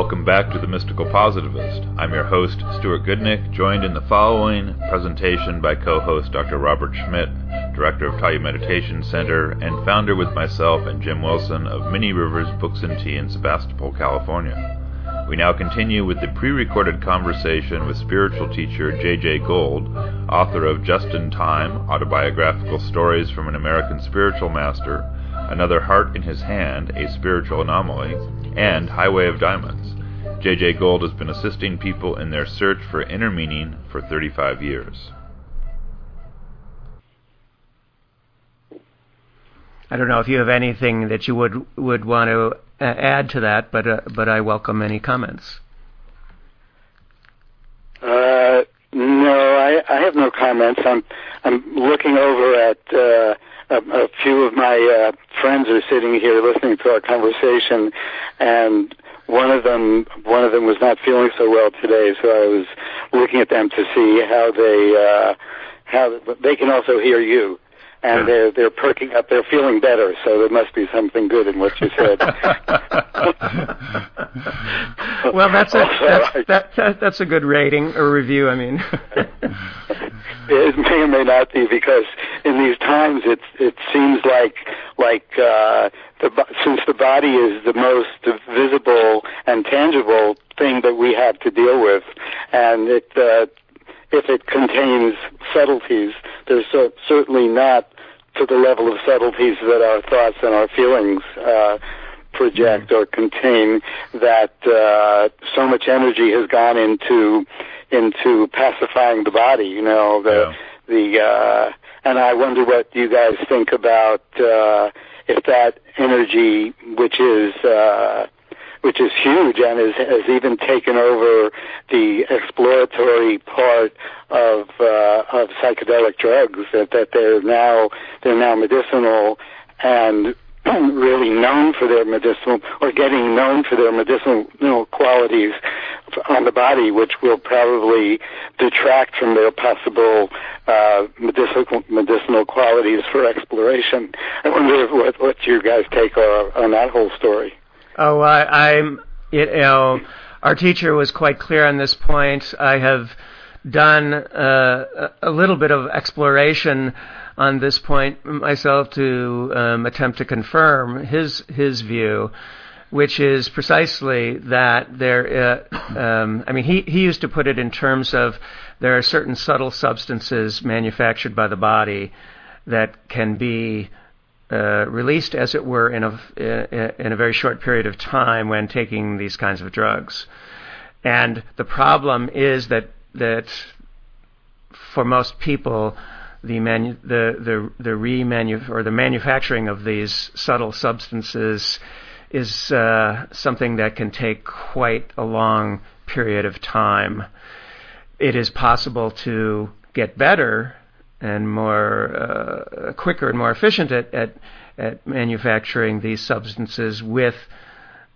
Welcome back to The Mystical Positivist. I'm your host, Stuart Goodnick, joined in the following presentation by co host Dr. Robert Schmidt, Director of Tayum Meditation Center, and founder with myself and Jim Wilson of Many Rivers Books and Tea in Sebastopol, California. We now continue with the pre recorded conversation with spiritual teacher J. Jaye Gold, author of Justin Time Autobiographical Stories from an American Spiritual Master, Another Heart in His Hand, A Spiritual Anomaly, and Highway of Diamonds. J. Jaye Gold has been assisting people in their search for inner meaning for 35 years. I don't know if you have anything that you would would want to uh, add to that, but uh, but I welcome any comments. Uh, no, I, I have no comments. I'm I'm looking over at uh, a, a few of my uh, friends who are sitting here listening to our conversation, and one of them one of them was not feeling so well today, so I was looking at them to see how they uh, how they can also hear you and they're they're perking up. They're feeling better, so there must be something good in what you said. well, that's a that's, that, that, that's a good rating or review. I mean, it may or may not be because in these times it it seems like like uh, the since the body is the most visible and tangible thing that we have to deal with, and it. Uh, if it contains subtleties. There's so, certainly not to the level of subtleties that our thoughts and our feelings uh, project or contain. That uh, so much energy has gone into into pacifying the body. You know the Yeah. the uh, and I wonder what you guys think about uh, if that energy, which is uh, which is huge and is, has even taken over the exploratory part of uh, of psychedelic drugs. That that they're now they're now medicinal and really known for their medicinal or getting known for their medicinal qualities on the body, which will probably detract from their possible uh, medicinal medicinal qualities for exploration. I wonder what what you guys take are on that whole story. Oh, I, I'm. It, you know, our teacher was quite clear on this point. I have done uh, a a little bit of exploration on this point myself to um, attempt to confirm his his view, which is precisely that there. Uh, um, I mean, he he used to put it in terms of there are certain subtle substances manufactured by the body that can be uh, released, as it were, in a in a very short period of time when taking these kinds of drugs. And the problem is that that for most people, the manu- the the the remanu- or the manufacturing of these subtle substances is uh, something that can take quite a long period of time. It is possible to get better and more uh, quicker and more efficient at, at at manufacturing these substances with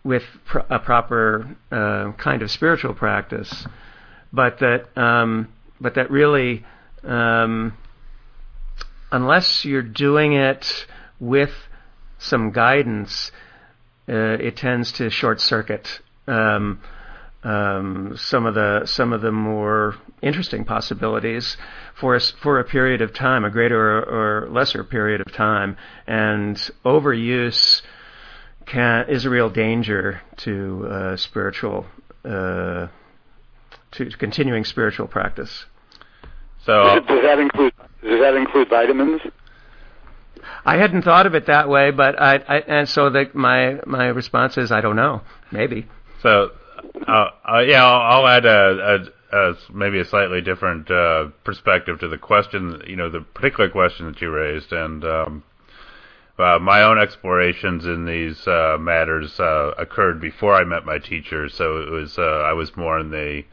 with pr- a proper uh, kind of spiritual practice, but that um, but that really um, unless you're doing it with some guidance, uh, it tends to short circuit um, um, some of the some of the more interesting possibilities for us for a period of time, a greater or, or lesser period of time, and overuse can is a real danger to uh, spiritual uh, to continuing spiritual practice. So Does, does that include does that include vitamins? I hadn't thought of it that way, but I, I and so that my my response is I don't know, maybe. So, uh, uh, yeah, I'll, I'll add a, a, a maybe a slightly different uh, perspective to the question, you know, the particular question that you raised, and um, uh, my own explorations in these uh, matters uh, occurred before I met my teacher. So it was I was more in the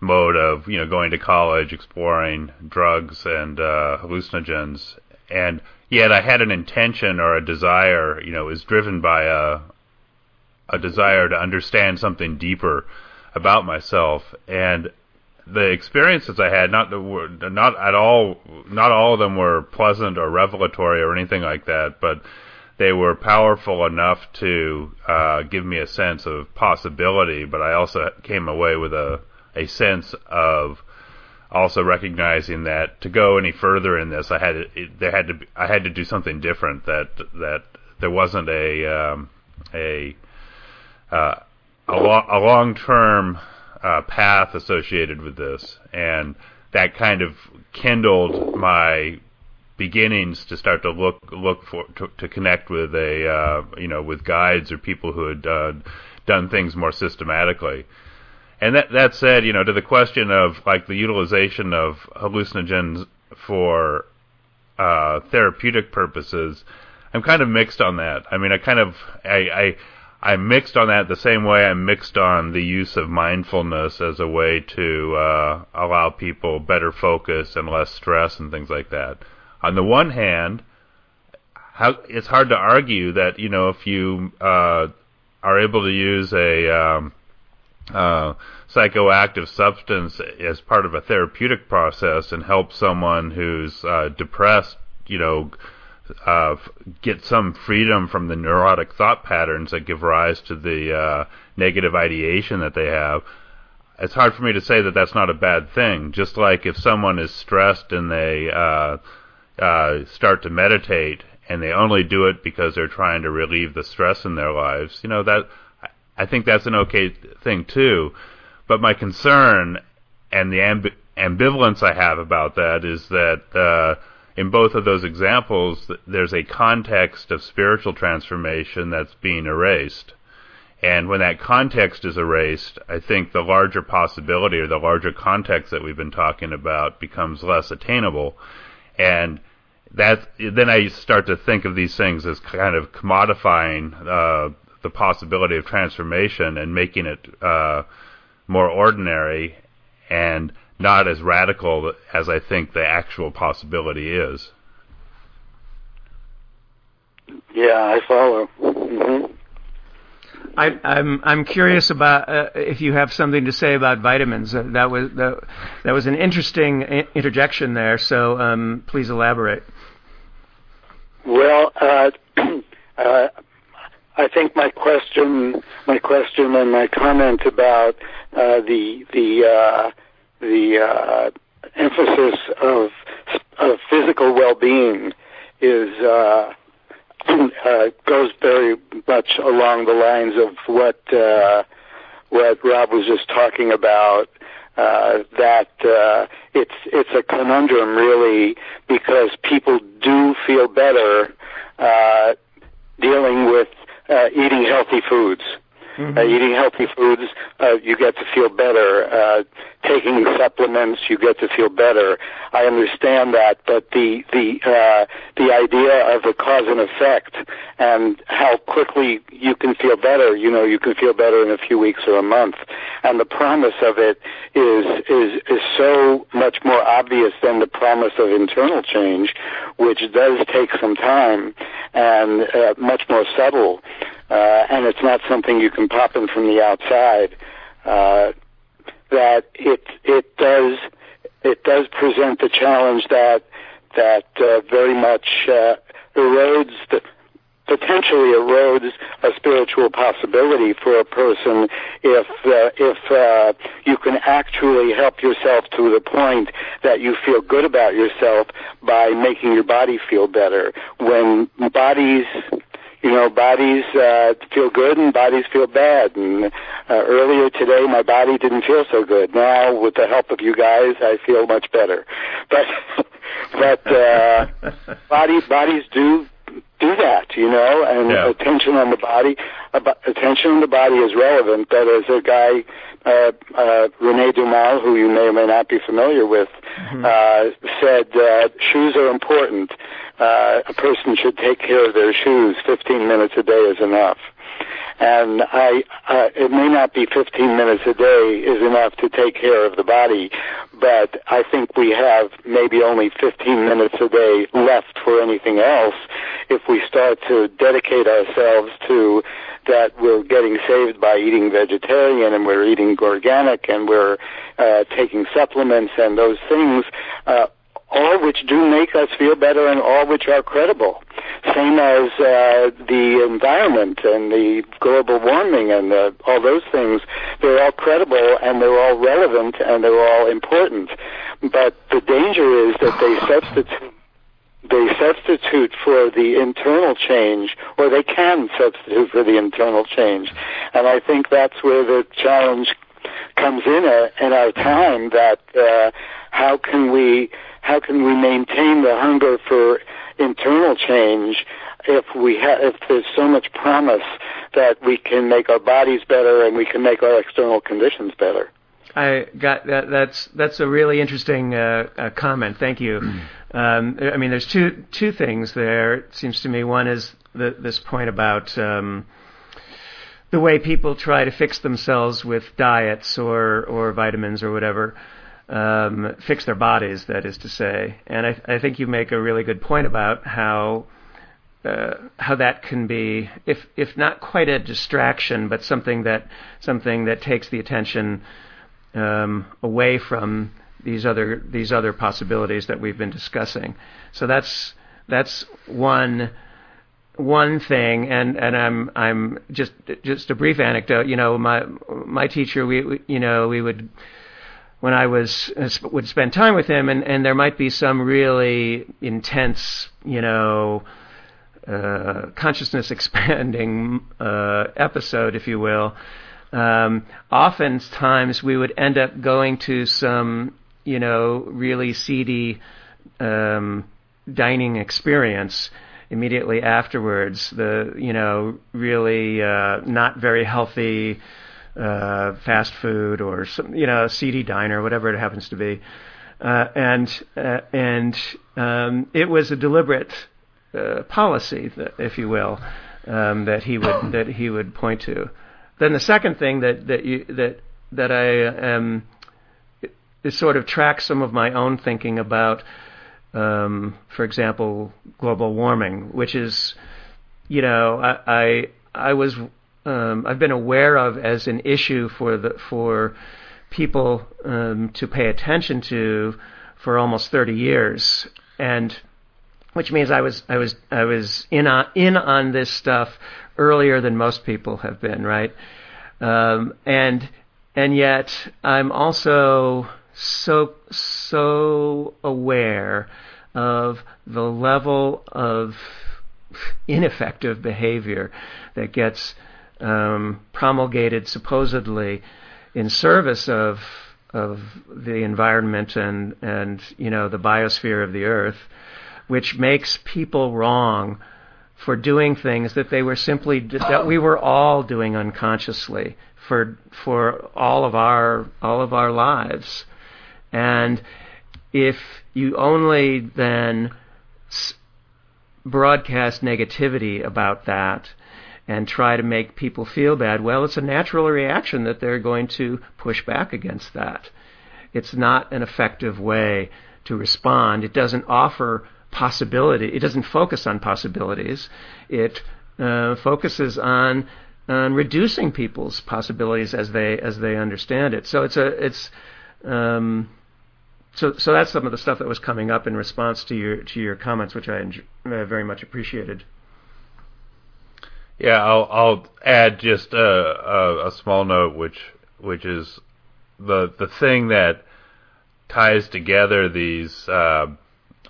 mode of you know going to college, exploring drugs and uh, hallucinogens, and yet I had an intention or a desire, you know, it was driven by a a desire to understand something deeper about myself. And the experiences I had not not at all not all of them were pleasant or revelatory or anything like that but they were powerful enough to uh, give me a sense of possibility. But I also came away with a a sense of also recognizing that to go any further in this I had to, it, there had to be, I had to do something different that that there wasn't a um, a uh, a, a long-term uh, path associated with this, and that kind of kindled my beginnings to start to look look for to, to connect with a uh, you know with guides or people who had uh, done things more systematically. And that that said, you know, to the question of like the utilization of hallucinogens for uh, therapeutic purposes, I'm kind of mixed on that. I mean, I kind of I, I I'm mixed on that the same way I'm mixed on the use of mindfulness as a way to uh, allow people better focus and less stress and things like that. On the one hand, how, it's hard to argue that you know if you uh, are able to use a um, uh, psychoactive substance as part of a therapeutic process and help someone who's uh, depressed, you know, uh, get some freedom from the neurotic thought patterns that give rise to the uh, negative ideation that they have. It's hard for me to say that that's not a bad thing. Just like if someone is stressed and they uh, uh, start to meditate and they only do it because they're trying to relieve the stress in their lives, you know that I think that's an okay thing too. But my concern and the ambi- ambivalence I have about that is that uh, in both of those examples, there's a context of spiritual transformation that's being erased. And when that context is erased, I think the larger possibility or the larger context that we've been talking about becomes less attainable. And that then I start to think of these things as kind of commodifying uh, the possibility of transformation and making it uh, more ordinary and not as radical as I think the actual possibility is. Yeah, I follow. Mm-hmm. I, am I'm, I'm curious about uh, if you have something to say about vitamins. Uh, that was that, that was an interesting interjection there. So um, please elaborate. Well, uh, uh, I think my question, my question, and my comment about uh, the the uh, the uh, emphasis of, of physical well-being is uh, uh, goes very much along the lines of what uh, what Rob was just talking about. Uh, that uh, it's it's a conundrum really because people do feel better uh, dealing with uh, eating healthy foods. Mm-hmm. Uh, eating healthy foods, uh, you get to feel better. Taking supplements, you get to feel better. I understand that, but the the uh, the idea of the cause and effect and how quickly you can feel better. You know, you can feel better in a few weeks or a month, and the promise of it is is is so much more obvious than the promise of internal change, which does take some time and uh, much more subtle uh, and it's not something you can pop in from the outside. Uh, that it it does it does present the challenge that that uh, very much uh, erodes the potentially erodes a spiritual possibility for a person if uh, if uh, you can actually help yourself to the point that you feel good about yourself by making your body feel better. When bodies you know, bodies uh, feel good and bodies feel bad. And uh, earlier today, my body didn't feel so good. Now, with the help of you guys, I feel much better. But, but uh, bodies bodies do do that, you know, and yeah. attention on the body, attention on the body is relevant. But as a guy, uh, uh, Rene Dumas, who you may or may not be familiar with, mm-hmm. uh, said uh, shoes are important uh, a person should take care of their shoes. 15 minutes a day is enough. And I, uh, it may not be 15 minutes a day is enough to take care of the body, but I think we have maybe only 15 minutes a day left for anything else if we start to dedicate ourselves to that we're getting saved by eating vegetarian and we're eating organic and we're uh, taking supplements and those things. Uh, all which do make us feel better and all which are credible. Same as uh, the environment and the global warming and uh, all those things. They're all credible and they're all relevant and they're all important. But the danger is that they substitute they substitute for the internal change, or they can substitute for the internal change. And I think that's where the challenge comes in uh, in our time. That uh, how can we how can we maintain the hunger for internal change if we ha- if there's so much promise that we can make our bodies better and we can make our external conditions better? I got that. That's that's a really interesting uh, uh, comment. Thank you. Um, I mean, there's two two things there. It seems to me. One is the, this point about um, the way people try to fix themselves with diets or or vitamins or whatever um, fix their bodies, that is to say. And I, I think you make a really good point about how uh, how that can be, if if not quite a distraction, but something that something that takes the attention um, away from these other these other possibilities that we've been discussing. So that's that's one one thing, and and I'm I'm just just a brief anecdote. You know, my my teacher, we, we you know we would when I was would spend time with him, and and there might be some really intense, you know, uh, consciousness expanding uh, episode, if you will. Um, oftentimes we would end up going to some you know, really seedy um, dining experience immediately afterwards. The you know really uh, not very healthy uh, fast food or some you know seedy diner, whatever it happens to be, uh, and uh, and um, it was a deliberate uh, policy, that, if you will, um, that he would that he would point to. Then the second thing that that you that that I um, is sort of tracks some of my own thinking about um, for example, global warming, which is, you know, I I, I was um, I've been aware of as an issue for the for people um, to pay attention to for almost 30 years, and which means I was I was I was in on in on this stuff earlier than most people have been, right? Um, and and yet I'm also so so aware of the level of ineffective behavior that gets um, promulgated supposedly in service of of the environment and and you know the biosphere of the earth, which makes people wrong for doing things that they were simply that we were all doing unconsciously for for all of our all of our lives and if you only then broadcast negativity about that and try to make people feel bad, well, it's a natural reaction that they're going to push back against that. It's not an effective way to respond. It doesn't offer possibility. It doesn't focus on possibilities. It uh, focuses on on reducing people's possibilities as they as they understand it. So it's a it's um, so so that's some of the stuff that was coming up in response to your to your comments, which I enjoy, uh, very much appreciated. Yeah, I'll I'll add just a, a, a small note, which which is the the thing that ties together these uh,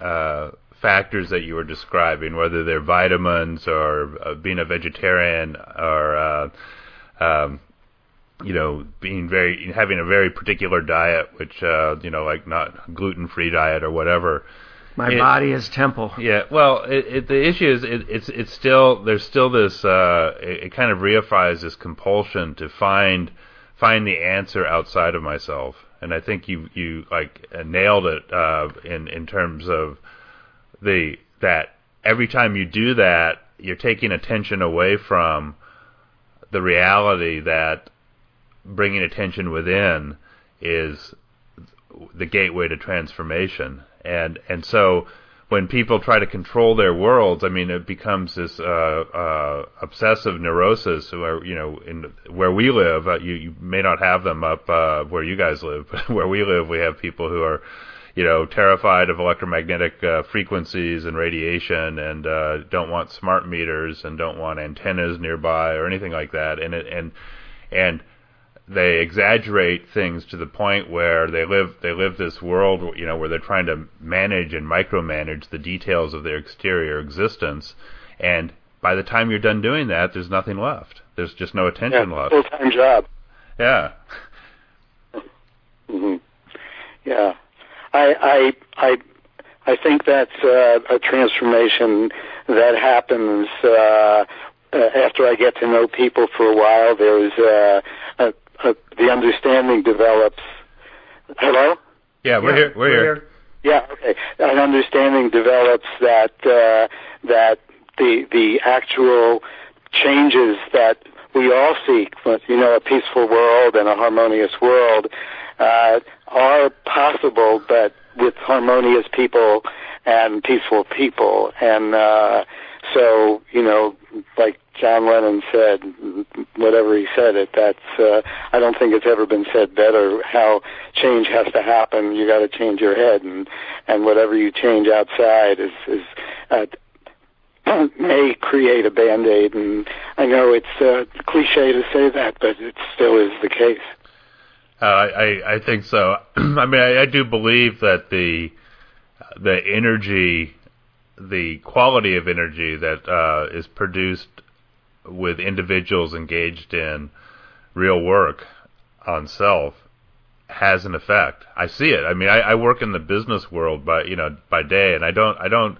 uh, factors that you were describing, whether they're vitamins or uh, being a vegetarian or uh, um, you know, being very having a very particular diet, which uh, you know, like not gluten free diet or whatever. My it, body is temple. Yeah. Well, it, it, the issue is it, it's it's still there's still this uh, it, kind of reifies this compulsion to find find the answer outside of myself, and I think you you like nailed it uh, in in terms of the that every time you do that, you're taking attention away from the reality that bringing attention within is the gateway to transformation. And and so when people try to control their worlds, I mean, it becomes this uh, uh, obsessive neurosis. Where you know, in where we live, uh, you you may not have them up uh, where you guys live, but where we live, we have people who are, you know, terrified of electromagnetic uh, frequencies and radiation, and uh, don't want smart meters and don't want antennas nearby or anything like that. And it, and and they exaggerate things to the point where they live they live this world you know where they're trying to manage and micromanage the details of their exterior existence. And by the time you're done doing that there's nothing left. There's just no attention yeah, left. full time job. Yeah. Hmm yeah. I i i i think that's uh, a transformation that happens uh, uh, after I get to know people for a while, there's uh, a, uh, the understanding develops. Hello. Yeah, we're yeah, here. We're, we're here. here. Yeah. Okay. An understanding develops that uh, that the the actual changes that we all seek, you know, a peaceful world and a harmonious world, uh, are possible, but with harmonious people and peaceful people. And uh, so, you know, like John Lennon said, whatever he said, it that's uh, I don't think it's ever been said better. How change has to happen, you got to change your head, and and whatever you change outside is is uh, may create a band aid. And I know it's uh, cliche to say that, but it still is the case. Uh, I I think so. I mean, I, I do believe that the the energy the quality of energy that uh, is produced with individuals engaged in real work on self has an effect. I see it. I mean, I, I work in the business world by you know by day, and I don't I don't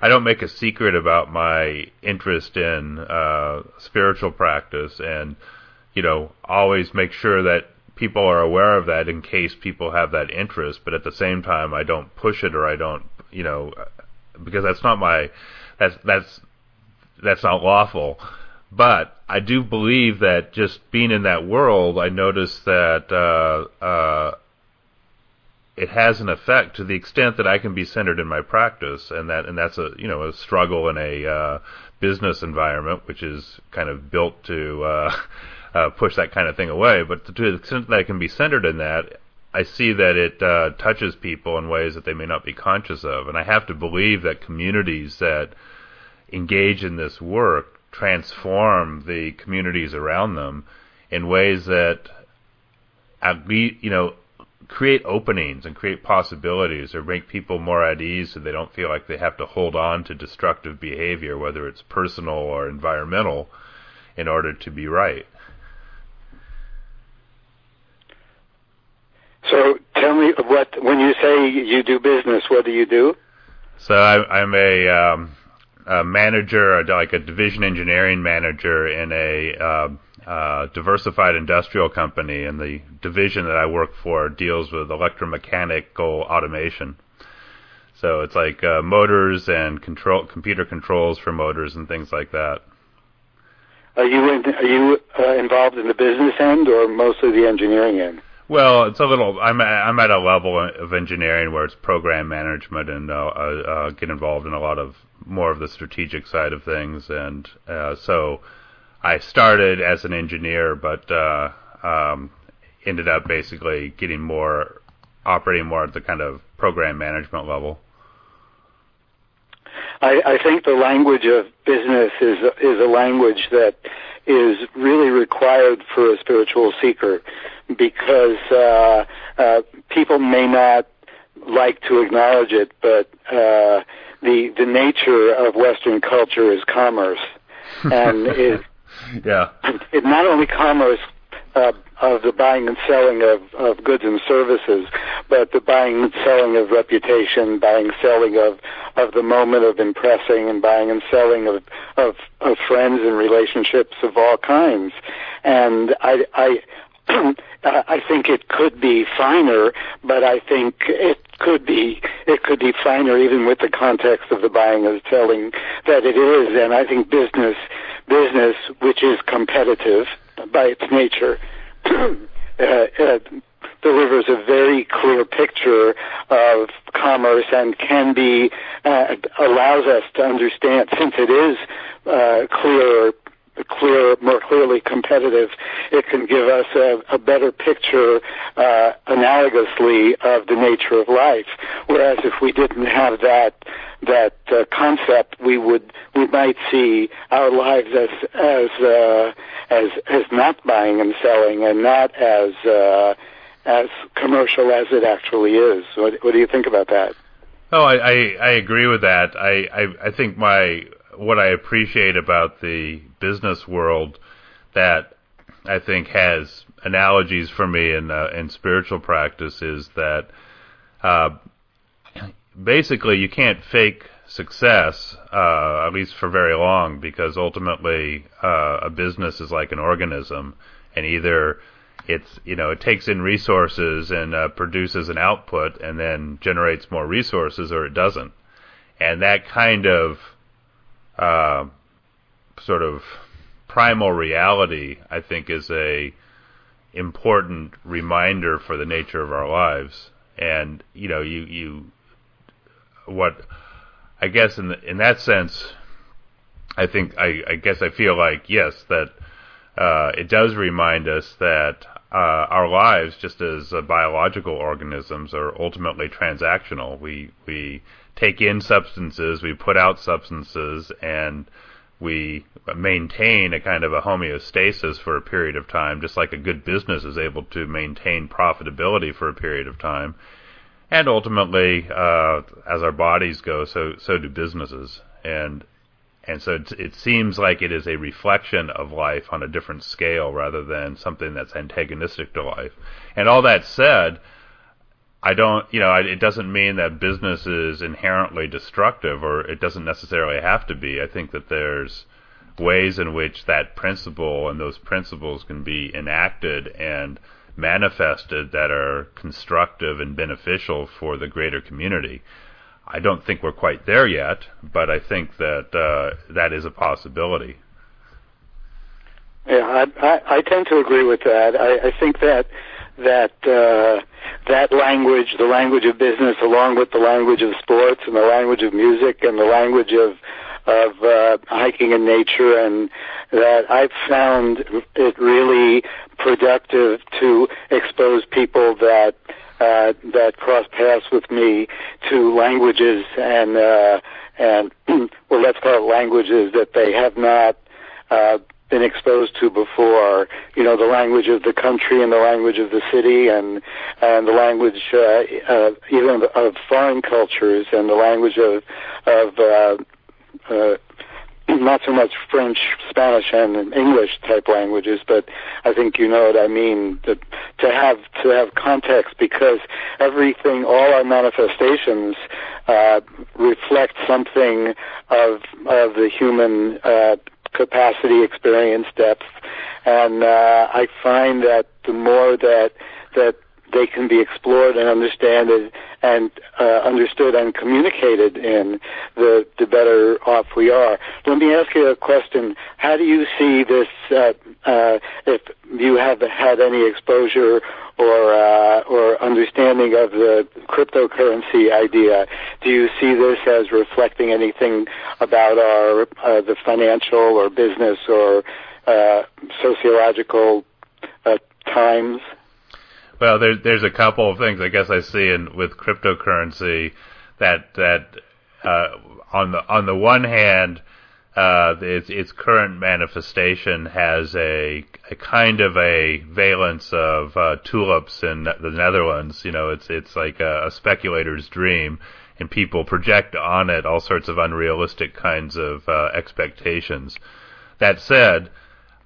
I don't make a secret about my interest in uh, spiritual practice, and you know always make sure that people are aware of that in case people have that interest. But at the same time, I don't push it or I don't you know because that's not my that's that's that's not lawful. But I do believe that just being in that world, I noticed that uh, uh, it has an effect to the extent that I can be centered in my practice, and that and that's a you know a struggle in a uh, business environment, which is kind of built to uh, uh, push that kind of thing away. But to the extent that I can be centered in that, I see that it uh, touches people in ways that they may not be conscious of, and I have to believe that communities that engage in this work transform the communities around them in ways that at least you know create openings and create possibilities or make people more at ease so they don't feel like they have to hold on to destructive behavior whether it's personal or environmental in order to be right so tell me what when you say you do business what do you do so I, i'm a um, a manager, like a division engineering manager in a uh, uh, diversified industrial company, and the division that I work for deals with electromechanical automation. So it's like uh, motors and control, computer controls for motors and things like that. Are you in, are you uh, involved in the business end or mostly the engineering end? Well, it's a little. I'm I'm at a level of engineering where it's program management and uh, uh, get involved in a lot of more of the strategic side of things, and uh, so I started as an engineer, but uh, um, ended up basically getting more operating more at the kind of program management level. I, I think the language of business is is a language that is really required for a spiritual seeker because uh, uh, people may not like to acknowledge it, but uh, the the nature of Western culture is commerce, and it yeah. it not only commerce uh, of the buying and selling of, of goods and services, but the buying and selling of reputation, buying and selling of, of the moment of impressing, and buying and selling of, of, of friends and relationships of all kinds. And I, I, I think it could be finer, but I think it could be it could be finer even with the context of the buying and selling that it is. And I think business business, which is competitive, by its nature, uh, uh, delivers a very clear picture of commerce and can be uh, allows us to understand since it is uh, clear clear, more clearly competitive, it can give us a, a better picture, uh, analogously of the nature of life. Whereas if we didn't have that that uh, concept, we would we might see our lives as as uh, as as not buying and selling, and not as uh, as commercial as it actually is. What, what do you think about that? Oh, I, I, I agree with that. I, I I think my what I appreciate about the business world that I think has analogies for me in uh, in spiritual practice is that uh, basically you can't fake success uh, at least for very long because ultimately uh, a business is like an organism and either it's you know it takes in resources and uh, produces an output and then generates more resources or it doesn't. And that kind of uh, sort of primal reality, I think, is a important reminder for the nature of our lives. And you know, you you what I guess in the, in that sense, I think I, I guess I feel like yes that uh, it does remind us that uh, our lives, just as uh, biological organisms, are ultimately transactional. We we take in substances, we put out substances, and we maintain a kind of a homeostasis for a period of time, just like a good business is able to maintain profitability for a period of time. And ultimately, uh, as our bodies go, so so do businesses. And And so it, it seems like it is a reflection of life on a different scale rather than something that's antagonistic to life. And all that said, I don't, you know, it doesn't mean that business is inherently destructive or it doesn't necessarily have to be. I think that there's ways in which that principle and those principles can be enacted and manifested that are constructive and beneficial for the greater community. I don't think we're quite there yet, but I think that uh, that is a possibility. Yeah, I, I, I tend to agree with that. I, I think that that uh, that language, the language of business, along with the language of sports and the language of music and the language of of uh, hiking in nature, and that I've found it really productive to expose people that uh, that cross paths with me to languages and uh, and well, let's call it languages that they have not uh, been exposed to before. You know, the language of the country and the language of the city, and and the language uh, uh, even of foreign cultures, and the language of of uh, uh, not so much French, Spanish, and English type languages, but I think you know what I mean. To, to have to have context, because everything, all our manifestations, uh, reflect something of of the human uh, capacity, experience, depth, and uh, I find that the more that that they can be explored and understood and uh, understood and communicated in, the the better off we are. Let me ask you a question. How do you see this? Uh, uh, if you have had any exposure or uh, or understanding of the cryptocurrency idea, do you see this as reflecting anything about our uh, the financial or business or uh, sociological times? Well, there's there's a couple of things I guess I see in with cryptocurrency that that uh, on the on the one hand, uh, its its current manifestation has a a kind of a valence of uh, tulips in the Netherlands. You know, it's it's like a, a speculator's dream, and people project on it all sorts of unrealistic kinds of uh, expectations. That said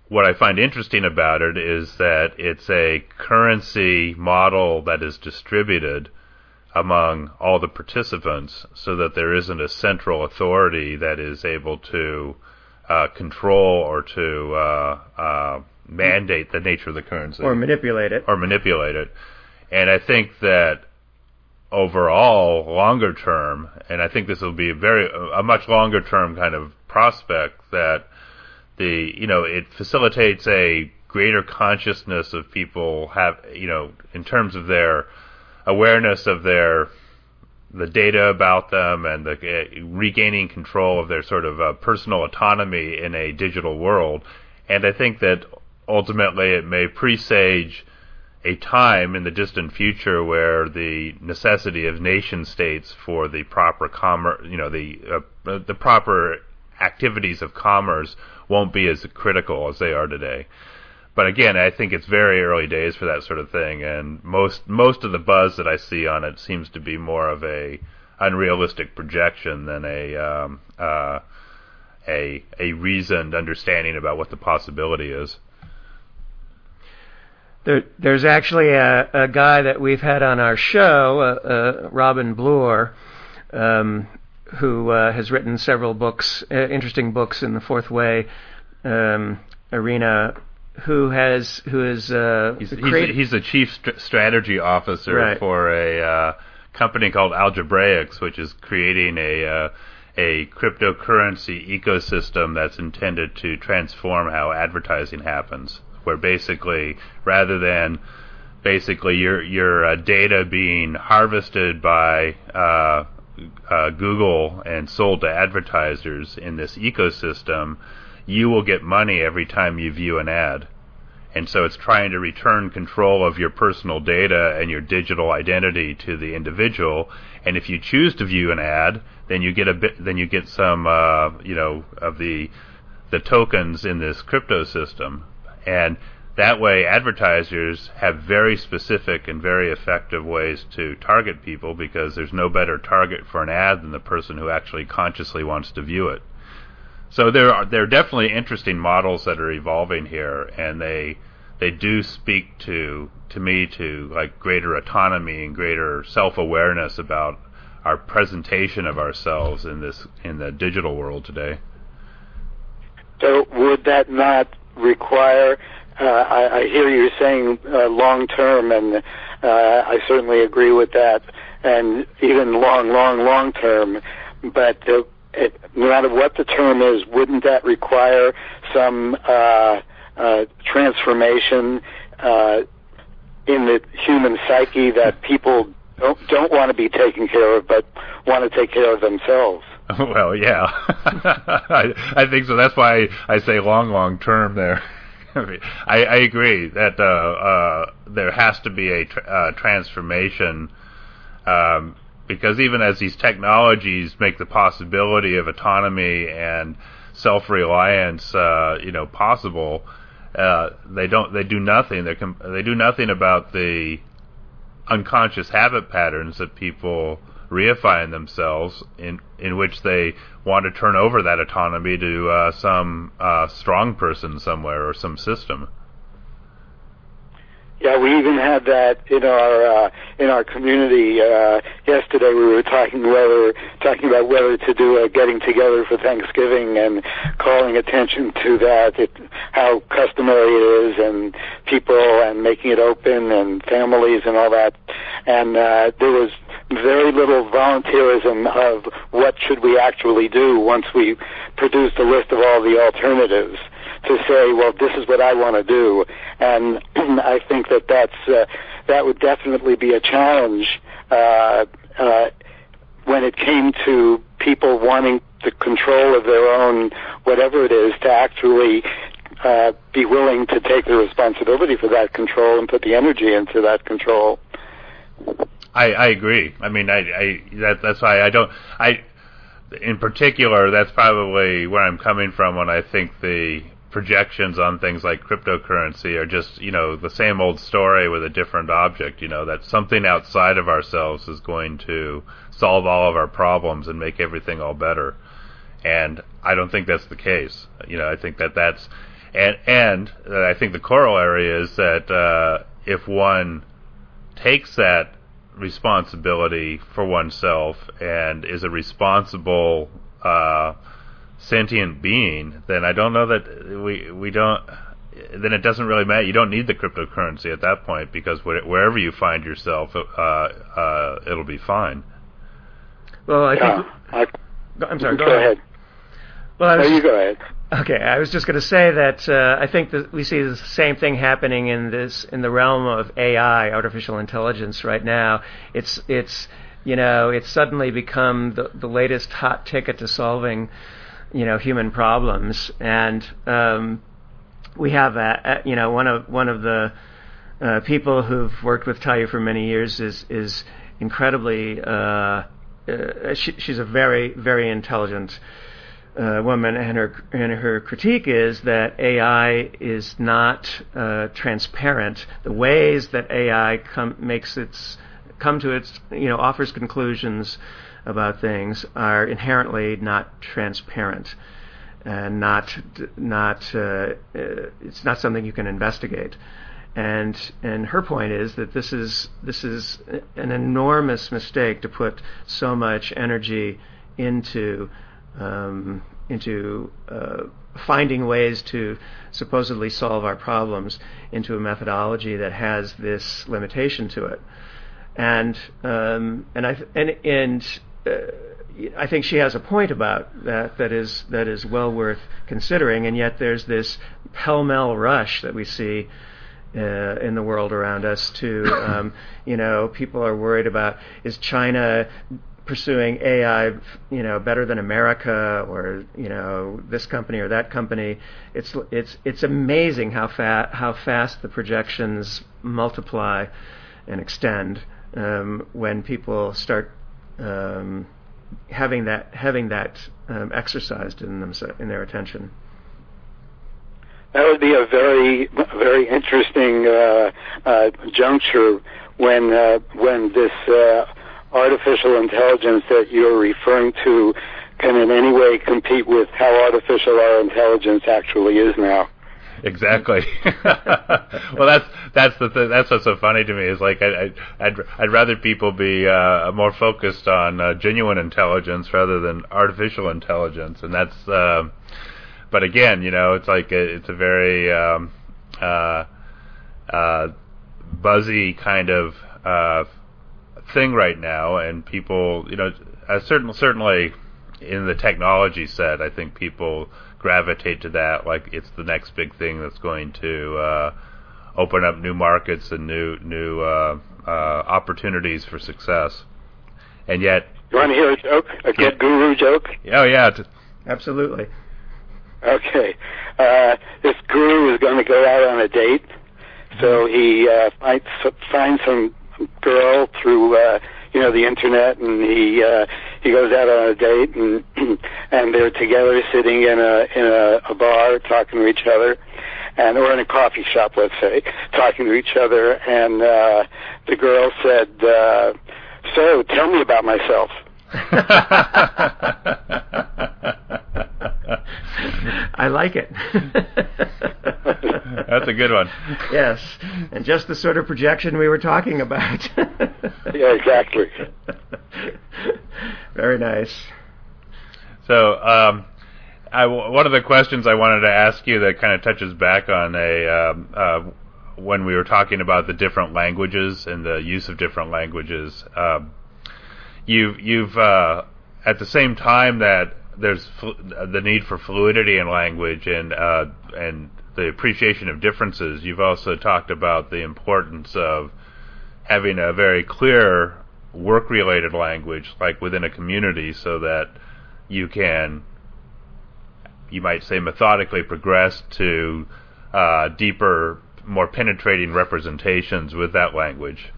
what I find interesting about it is that it's a currency model that is distributed among all the participants so that there isn't a central authority that is able to uh, control or to uh, uh, mandate the nature of the currency. Or manipulate it. Or manipulate it. And I think that overall, longer term, and I think this will be a very, a much longer term kind of prospect that the you know it facilitates a greater consciousness of people have you know in terms of their awareness of their the data about them and the uh, regaining control of their sort of uh, personal autonomy in a digital world. And i think that ultimately it may presage a time in the distant future where the necessity of nation states for the proper commerce, you know, the uh, the proper activities of commerce won't be as critical as they are today. But again, I think it's very early days for that sort of thing, and most most of the buzz that I see on it seems to be more of a unrealistic projection than a um, uh, a a reasoned understanding about what the possibility is. There, there's actually a, a guy that we've had on our show, uh, uh, Robin Bloor, um, who uh, has written several books, uh, interesting books in the fourth way um, arena. Who has who is uh, he's, he's, a, he's the chief st- strategy officer right. for a uh, company called Algebraix, which is creating a uh, a cryptocurrency ecosystem that's intended to transform how advertising happens. Where basically, rather than basically your your uh, data being harvested by uh, Google and sold to advertisers in this ecosystem, you will get money every time you view an ad. And so it's trying to return control of your personal data and your digital identity to the individual. And if you choose to view an ad, then you get a bit, then you get some, uh, you know, of the the tokens in this crypto system. And that way, advertisers have very specific and very effective ways to target people because there's no better target for an ad than the person who actually consciously wants to view it. so there are there are definitely interesting models that are evolving here, and they they do speak to to me to like greater autonomy and greater self awareness about our presentation of ourselves in this in the digital world today. So would that not require? Uh, I, I hear you saying uh, long term, and uh, I certainly agree with that, and even long, long, long term. But it, no matter what the term is, wouldn't that require some uh, uh, transformation uh, in the human psyche that people don't don't want to be taken care of, but want to take care of themselves? Well, yeah, I, I think so. That's why I, I say long, long term there. I, I agree that uh, uh, there has to be a tra- uh, transformation um, because even as these technologies make the possibility of autonomy and self-reliance, uh, you know, possible, uh, they don't. They do nothing. They com- they do nothing about the unconscious habit patterns that people reify in themselves, in in which they want to turn over that autonomy to uh, some uh, strong person somewhere or some system. Yeah, we even had that in our uh, in our community uh, yesterday. We were talking whether talking about whether to do a getting together for Thanksgiving and calling attention to that, it, how customary it is, and people and making it open and families and all that. And uh, there was very little volunteerism of what should we actually do once we produced a list of all the alternatives to say, well, this is what I want to do, and I think that that's uh, that would definitely be a challenge uh, uh, when it came to people wanting the control of their own whatever it is to actually uh, be willing to take the responsibility for that control and put the energy into that control. I, I agree. I mean, I, I that, that's why I don't. I, in particular, that's probably where I'm coming from when I think the projections on things like cryptocurrency are just you know the same old story with a different object you know that something outside of ourselves is going to solve all of our problems and make everything all better and i don't think that's the case you know i think that that's and and i think the corollary is that uh, if one takes that responsibility for oneself and is a responsible uh, sentient being, then I don't know that we we don't. Then it doesn't really matter. You don't need the cryptocurrency at that point because wherever you find yourself, uh, uh, it'll be fine. Well, I yeah, think. I, am sorry. Go, go ahead. ahead. Well, I was, no, you go ahead. Okay, I was just going to say that uh, I think that we see the same thing happening in this in the realm of AI, artificial intelligence, right now. It's it's you know it's suddenly become the the latest hot ticket to solving you know human problems, and um, we have a, a, you know one of one of the uh, people who've worked with Taya for many years is is incredibly uh, uh, she, she's a very very intelligent uh, woman, and her and her critique is that AI is not uh, transparent. The ways that AI com- makes its come to its you know offers conclusions about things are inherently not transparent and not not uh, uh, it's not something you can investigate. And and her point is that this is this is an enormous mistake to put so much energy into um, into uh, finding ways to supposedly solve our problems into a methodology that has this limitation to it. And um, and I and and uh, I think she has a point about that that is that is well worth considering, and yet there's this pell-mell rush that we see uh, in the world around us. To um, you know, people are worried about is China pursuing AI, you know, better than America, or you know, this company or that company. It's it's it's amazing how fast how fast the projections multiply and extend um, when people start um, having that having that um, exercised in them in their attention. That would be a very very interesting uh, uh, juncture when uh, when this uh, artificial intelligence that you're referring to can in any way compete with how artificial our intelligence actually is now. Exactly. well, that's that's the th- that's what's so funny to me is like I, I would I'd rather people be uh, more focused on uh, genuine intelligence rather than artificial intelligence, and that's. Uh, but again, you know, it's like a, it's a very um, uh, uh, buzzy kind of uh, thing right now, and people, you know, uh, certain, certainly in the technology set, I think people gravitate to that like it's the next big thing that's going to uh, open up new markets and new new uh, uh, opportunities for success. And yet, you want to hear a joke? A good yeah. guru joke? Oh yeah, absolutely. Okay, uh, this guru is going to go out on a date, so he uh, finds finds some girl through uh, you know the internet, and he uh, he goes out on a date, and and they're together sitting in a in a, a bar talking to each other, and or in a coffee shop, let's say, talking to each other, and uh, the girl said, uh, "So, tell me about myself." I like it. That's a good one. Yes, and just the sort of projection we were talking about. yeah, exactly. Very nice. So, um, I, one of the questions I wanted to ask you that kind of touches back on a um, uh, when we were talking about the different languages and the use of different languages. Um, you've you've uh, at the same time that there's fl- the need for fluidity in language and uh, and the appreciation of differences. You've also talked about the importance of having a very clear work-related language, like within a community, so that you can, you might say, methodically progress to uh, deeper, more penetrating representations with that language.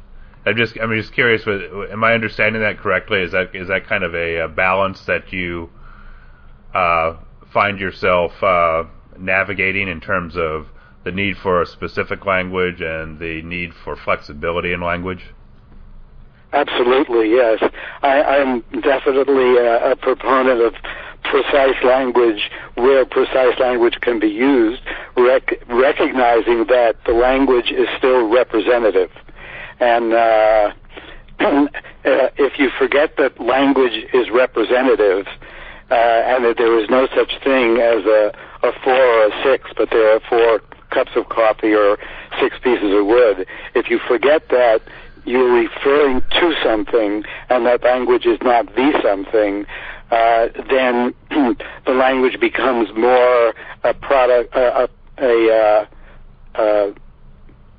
I'm just I'm just curious. Am I understanding that correctly? Is that is that kind of a, a balance that you uh, find yourself uh, navigating in terms of the need for a specific language and the need for flexibility in language? Absolutely, yes. I, I'm definitely a, a proponent of precise language where precise language can be used, rec- recognizing that the language is still representative. And uh, uh, if you forget that language is representative, uh, and that there is no such thing as a, a four or a six, but there are four cups of coffee or six pieces of wood. If you forget that, you're referring to something, and that language is not the something. Uh, then the language becomes more a product, uh, a, a, uh,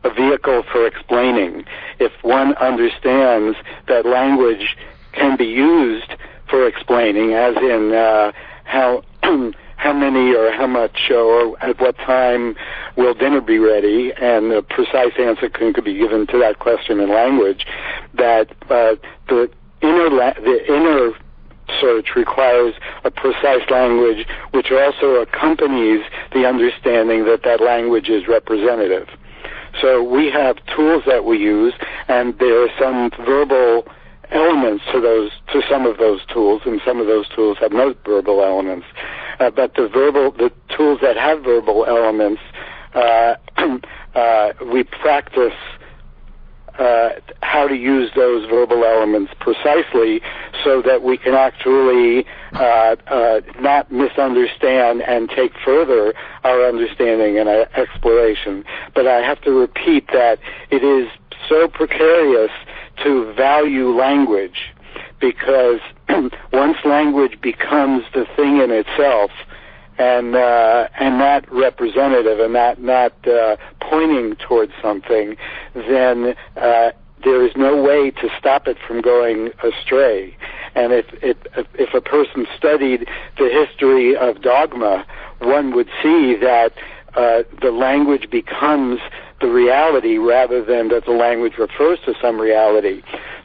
a vehicle for explaining. If one understands that language can be used for explaining, as in uh, how how many or how much or at what time will dinner be ready, and the precise answer can, could be given to that question in language. That uh, the inner la- the inner search requires a precise language, which also accompanies the understanding that that language is representative. So we have tools that we use, and there are some verbal elements to those to some of those tools, and some of those tools have no verbal elements. Uh, but the verbal, the tools that have verbal elements, uh, uh, we practice uh, how to use those verbal elements precisely so that we can actually uh, uh, not misunderstand and take further our understanding and our exploration. But I have to repeat that it is so precarious to value language because once language becomes the thing in itself, and uh, and not representative and not not uh, pointing towards something, then uh, there is no way to stop it from going astray. And if if if a person studied the history of dogma, one would see that uh, the language becomes the reality rather than that the language refers to some reality.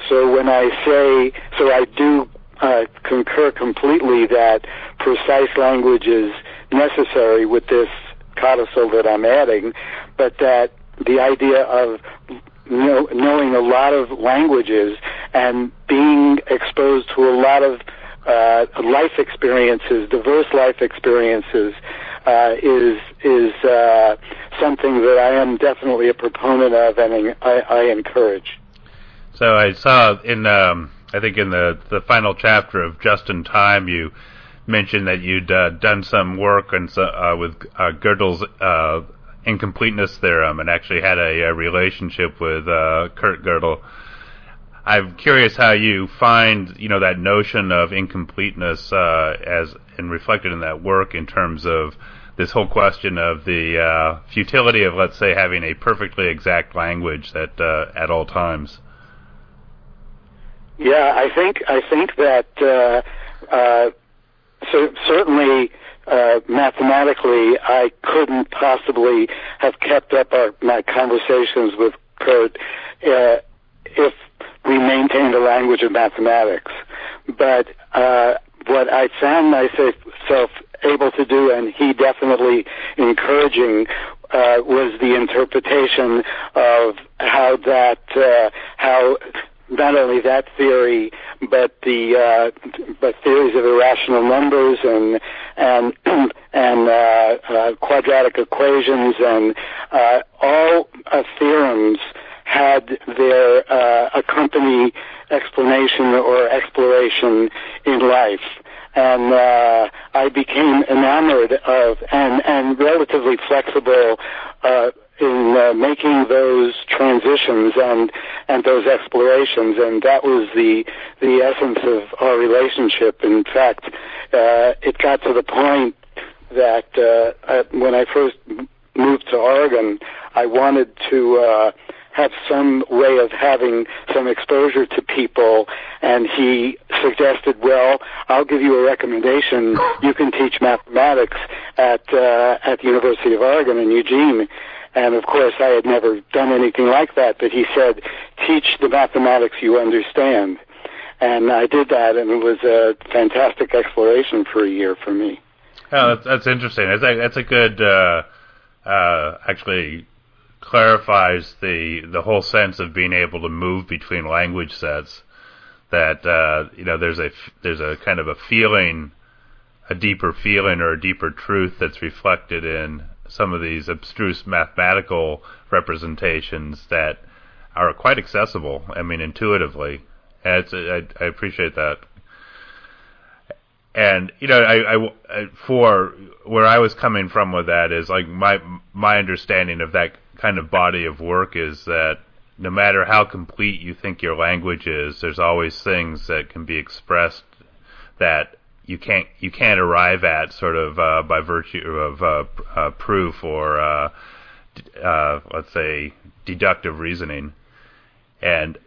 So when I say, so I do uh, concur completely that precise language is necessary with this codicil that I'm adding, but that the idea of know, knowing a lot of languages and being exposed to a lot of uh, life experiences, diverse life experiences, uh, is is uh, something that I am definitely a proponent of, and I, I encourage. So I saw in um, I think in the the final chapter of Justin Time, you mentioned that you'd uh, done some work and uh, with uh, Gödel's uh, incompleteness theorem, and actually had a, a relationship with uh, Kurt Gödel. I'm curious how you find, you know, that notion of incompleteness uh, as and reflected in that work in terms of this whole question of the futility of, let's say, having a perfectly exact language that at all times. Yeah, I think I think that uh, uh, so certainly uh, mathematically, I couldn't possibly have kept up our, my conversations with Kurt uh, if we maintained a language of mathematics. But uh, what I found myself able to do, and he definitely encouraging, uh, was the interpretation of how that uh, how not only that theory, but the uh, but theories of irrational numbers and and and uh, uh, quadratic equations and uh, all uh, theorems had their uh, accompanying explanation or exploration in life. And uh, I became enamored of and, and relatively flexible uh, in uh, making those transitions and and those explorations, and that was the the essence of our relationship. In fact, uh, it got to the point that uh, when I first moved to Oregon, I wanted to uh, have some way of having some exposure to people and he suggested well i'll give you a recommendation you can teach mathematics at uh, at the university of oregon in eugene and of course i had never done anything like that but he said teach the mathematics you understand and i did that and it was a fantastic exploration for a year for me oh that's, that's interesting that's a, that's a good uh uh actually clarifies the the whole sense of being able to move between language sets. That uh, you know, there's a there's a kind of a feeling, a deeper feeling or a deeper truth that's reflected in some of these abstruse mathematical representations that are quite accessible. I mean, intuitively. And it's, I, I appreciate that. And you know, I, I, for where I was coming from with that is like my my understanding of that kind of body of work is that no matter how complete you think your language is, there's always things that can be expressed that you can't you can't arrive at sort of uh, by virtue of uh, uh, proof or uh, uh, let's say deductive reasoning, and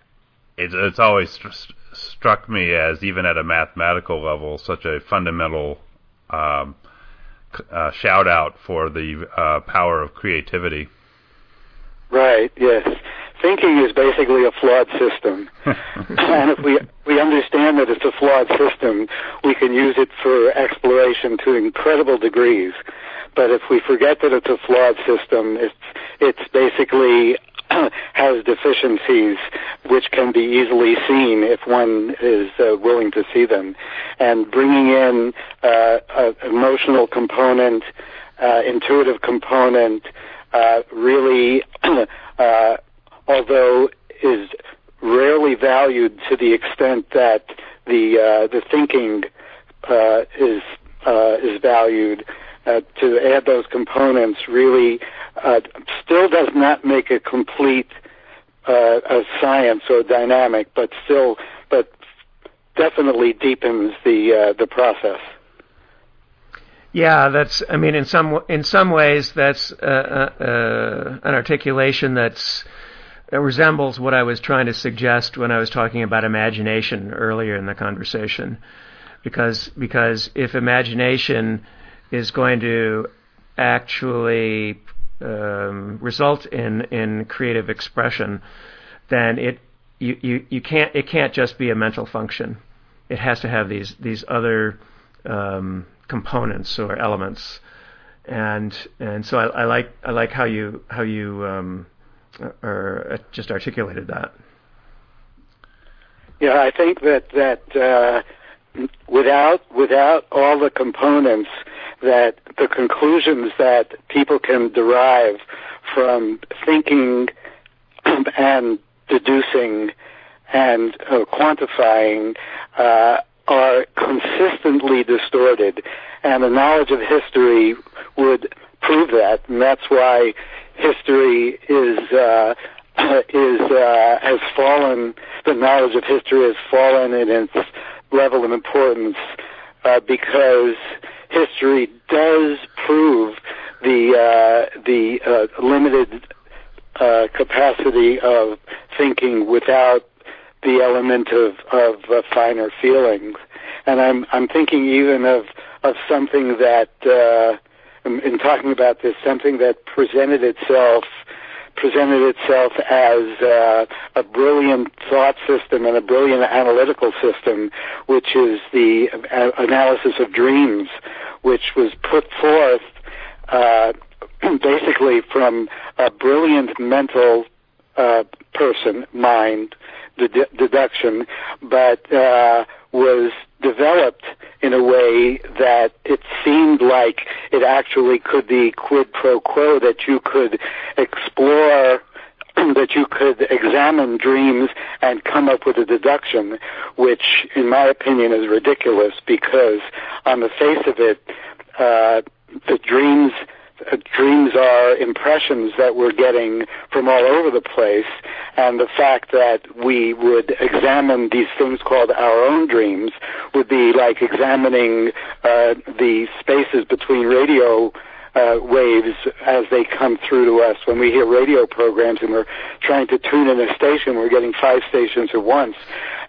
it's, it's always st- struck me as even at a mathematical level such a fundamental um, uh, shout out for the power of creativity. Right. Yes. Thinking is basically a flawed system, and if we we understand that it's a flawed system, we can use it for exploration to incredible degrees. But if we forget that it's a flawed system, it's it's basically has deficiencies which can be easily seen if one is uh, willing to see them. And bringing in uh, an emotional component, uh, intuitive component, uh, really, uh, although is rarely valued to the extent that the uh, the thinking uh, is uh, is valued. Uh, to add those components really uh, still does not make a complete uh, a science or dynamic, but still, but definitely deepens the the process. Yeah, that's. I mean, in some in some ways, that's an articulation that's that resembles what I was trying to suggest when I was talking about imagination earlier in the conversation, because because if imagination is going to actually um, result in in creative expression, then it you, you, you can't it can't just be a mental function. It has to have these these other um, components or elements, and and so I, I like I like how you how you um, or uh, just articulated that. Yeah, I think that that uh, without without all the components that the conclusions that people can derive from thinking and deducing and uh, quantifying uh, are consistently distorted, and the knowledge of history would prove that, and that's why history is uh, is uh, has fallen. The knowledge of history has fallen in its level of importance uh, because history does prove the uh, the uh, limited uh, capacity of thinking without the element of of uh, finer feelings. And I'm I'm thinking even of of something that uh, in, in talking about this, something that presented itself presented itself as uh, a brilliant thought system and a brilliant analytical system, which is the uh, analysis of dreams, which was put forth uh, basically from a brilliant mental uh, person, mind, ded- deduction, but uh, was developed in a way that it seemed like it actually could be quid pro quo, that you could explore that you could examine dreams and come up with a deduction, which, in my opinion, is ridiculous because, on the face of it, uh, the dreams uh, dreams are impressions that we're getting from all over the place, and the fact that we would examine these things called our own dreams would be like examining uh, the spaces between radio uh, waves as they come through to us. When we hear radio programs and we're trying to tune in a station, we're getting five stations at once,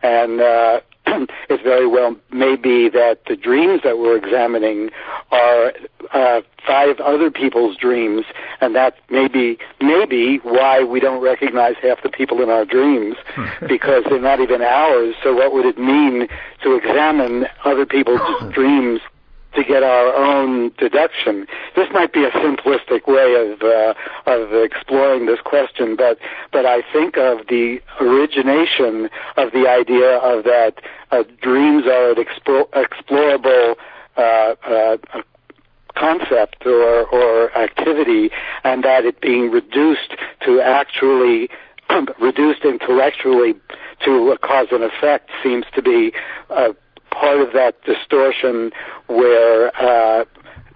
and uh, it very well may be that the dreams that we're examining are uh, five other people's dreams, and that may be maybe why we don't recognize half the people in our dreams because they're not even ours. So, what would it mean to examine other people's dreams to get our own deduction. This might be a simplistic way of uh, of exploring this question, but but I think of the origination of the idea of that uh, dreams are an expo- explorable uh, uh, concept or or activity, and that it being reduced to actually reduced intellectually to a cause and effect seems to be uh, part of that distortion where uh,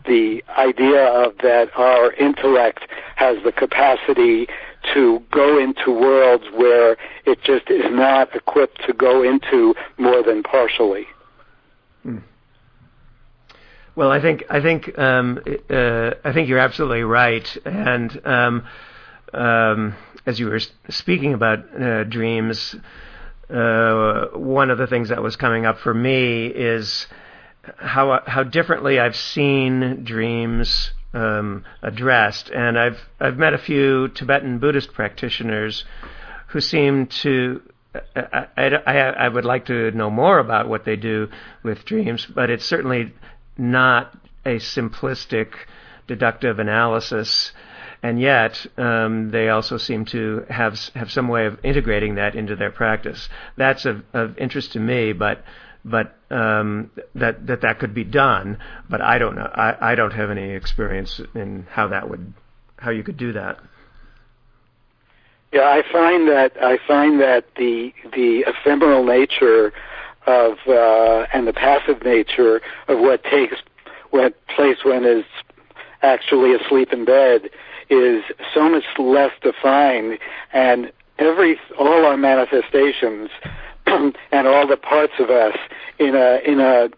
the idea of that our intellect has the capacity to go into worlds where it just is not equipped to go into more than partially. Hmm. Well, I think I think um, uh, I think you're absolutely right, and um, um, as you were speaking about uh, dreams, uh, one of the things that was coming up for me is how how differently I've seen dreams um, addressed, and I've I've met a few Tibetan Buddhist practitioners who seem to. I, I, I, I would like to know more about what they do with dreams, but it's certainly not a simplistic deductive analysis and yet um, they also seem to have have some way of integrating that into their practice. That's of, of interest to me, but but um, that that that could be done. But I don't know. I, I don't have any experience in how that would how you could do that. Yeah, I find that I find that the the ephemeral nature of uh, and the passive nature of what takes what place when is actually asleep in bed is so much less defined and every all our manifestations and all the parts of us in a in a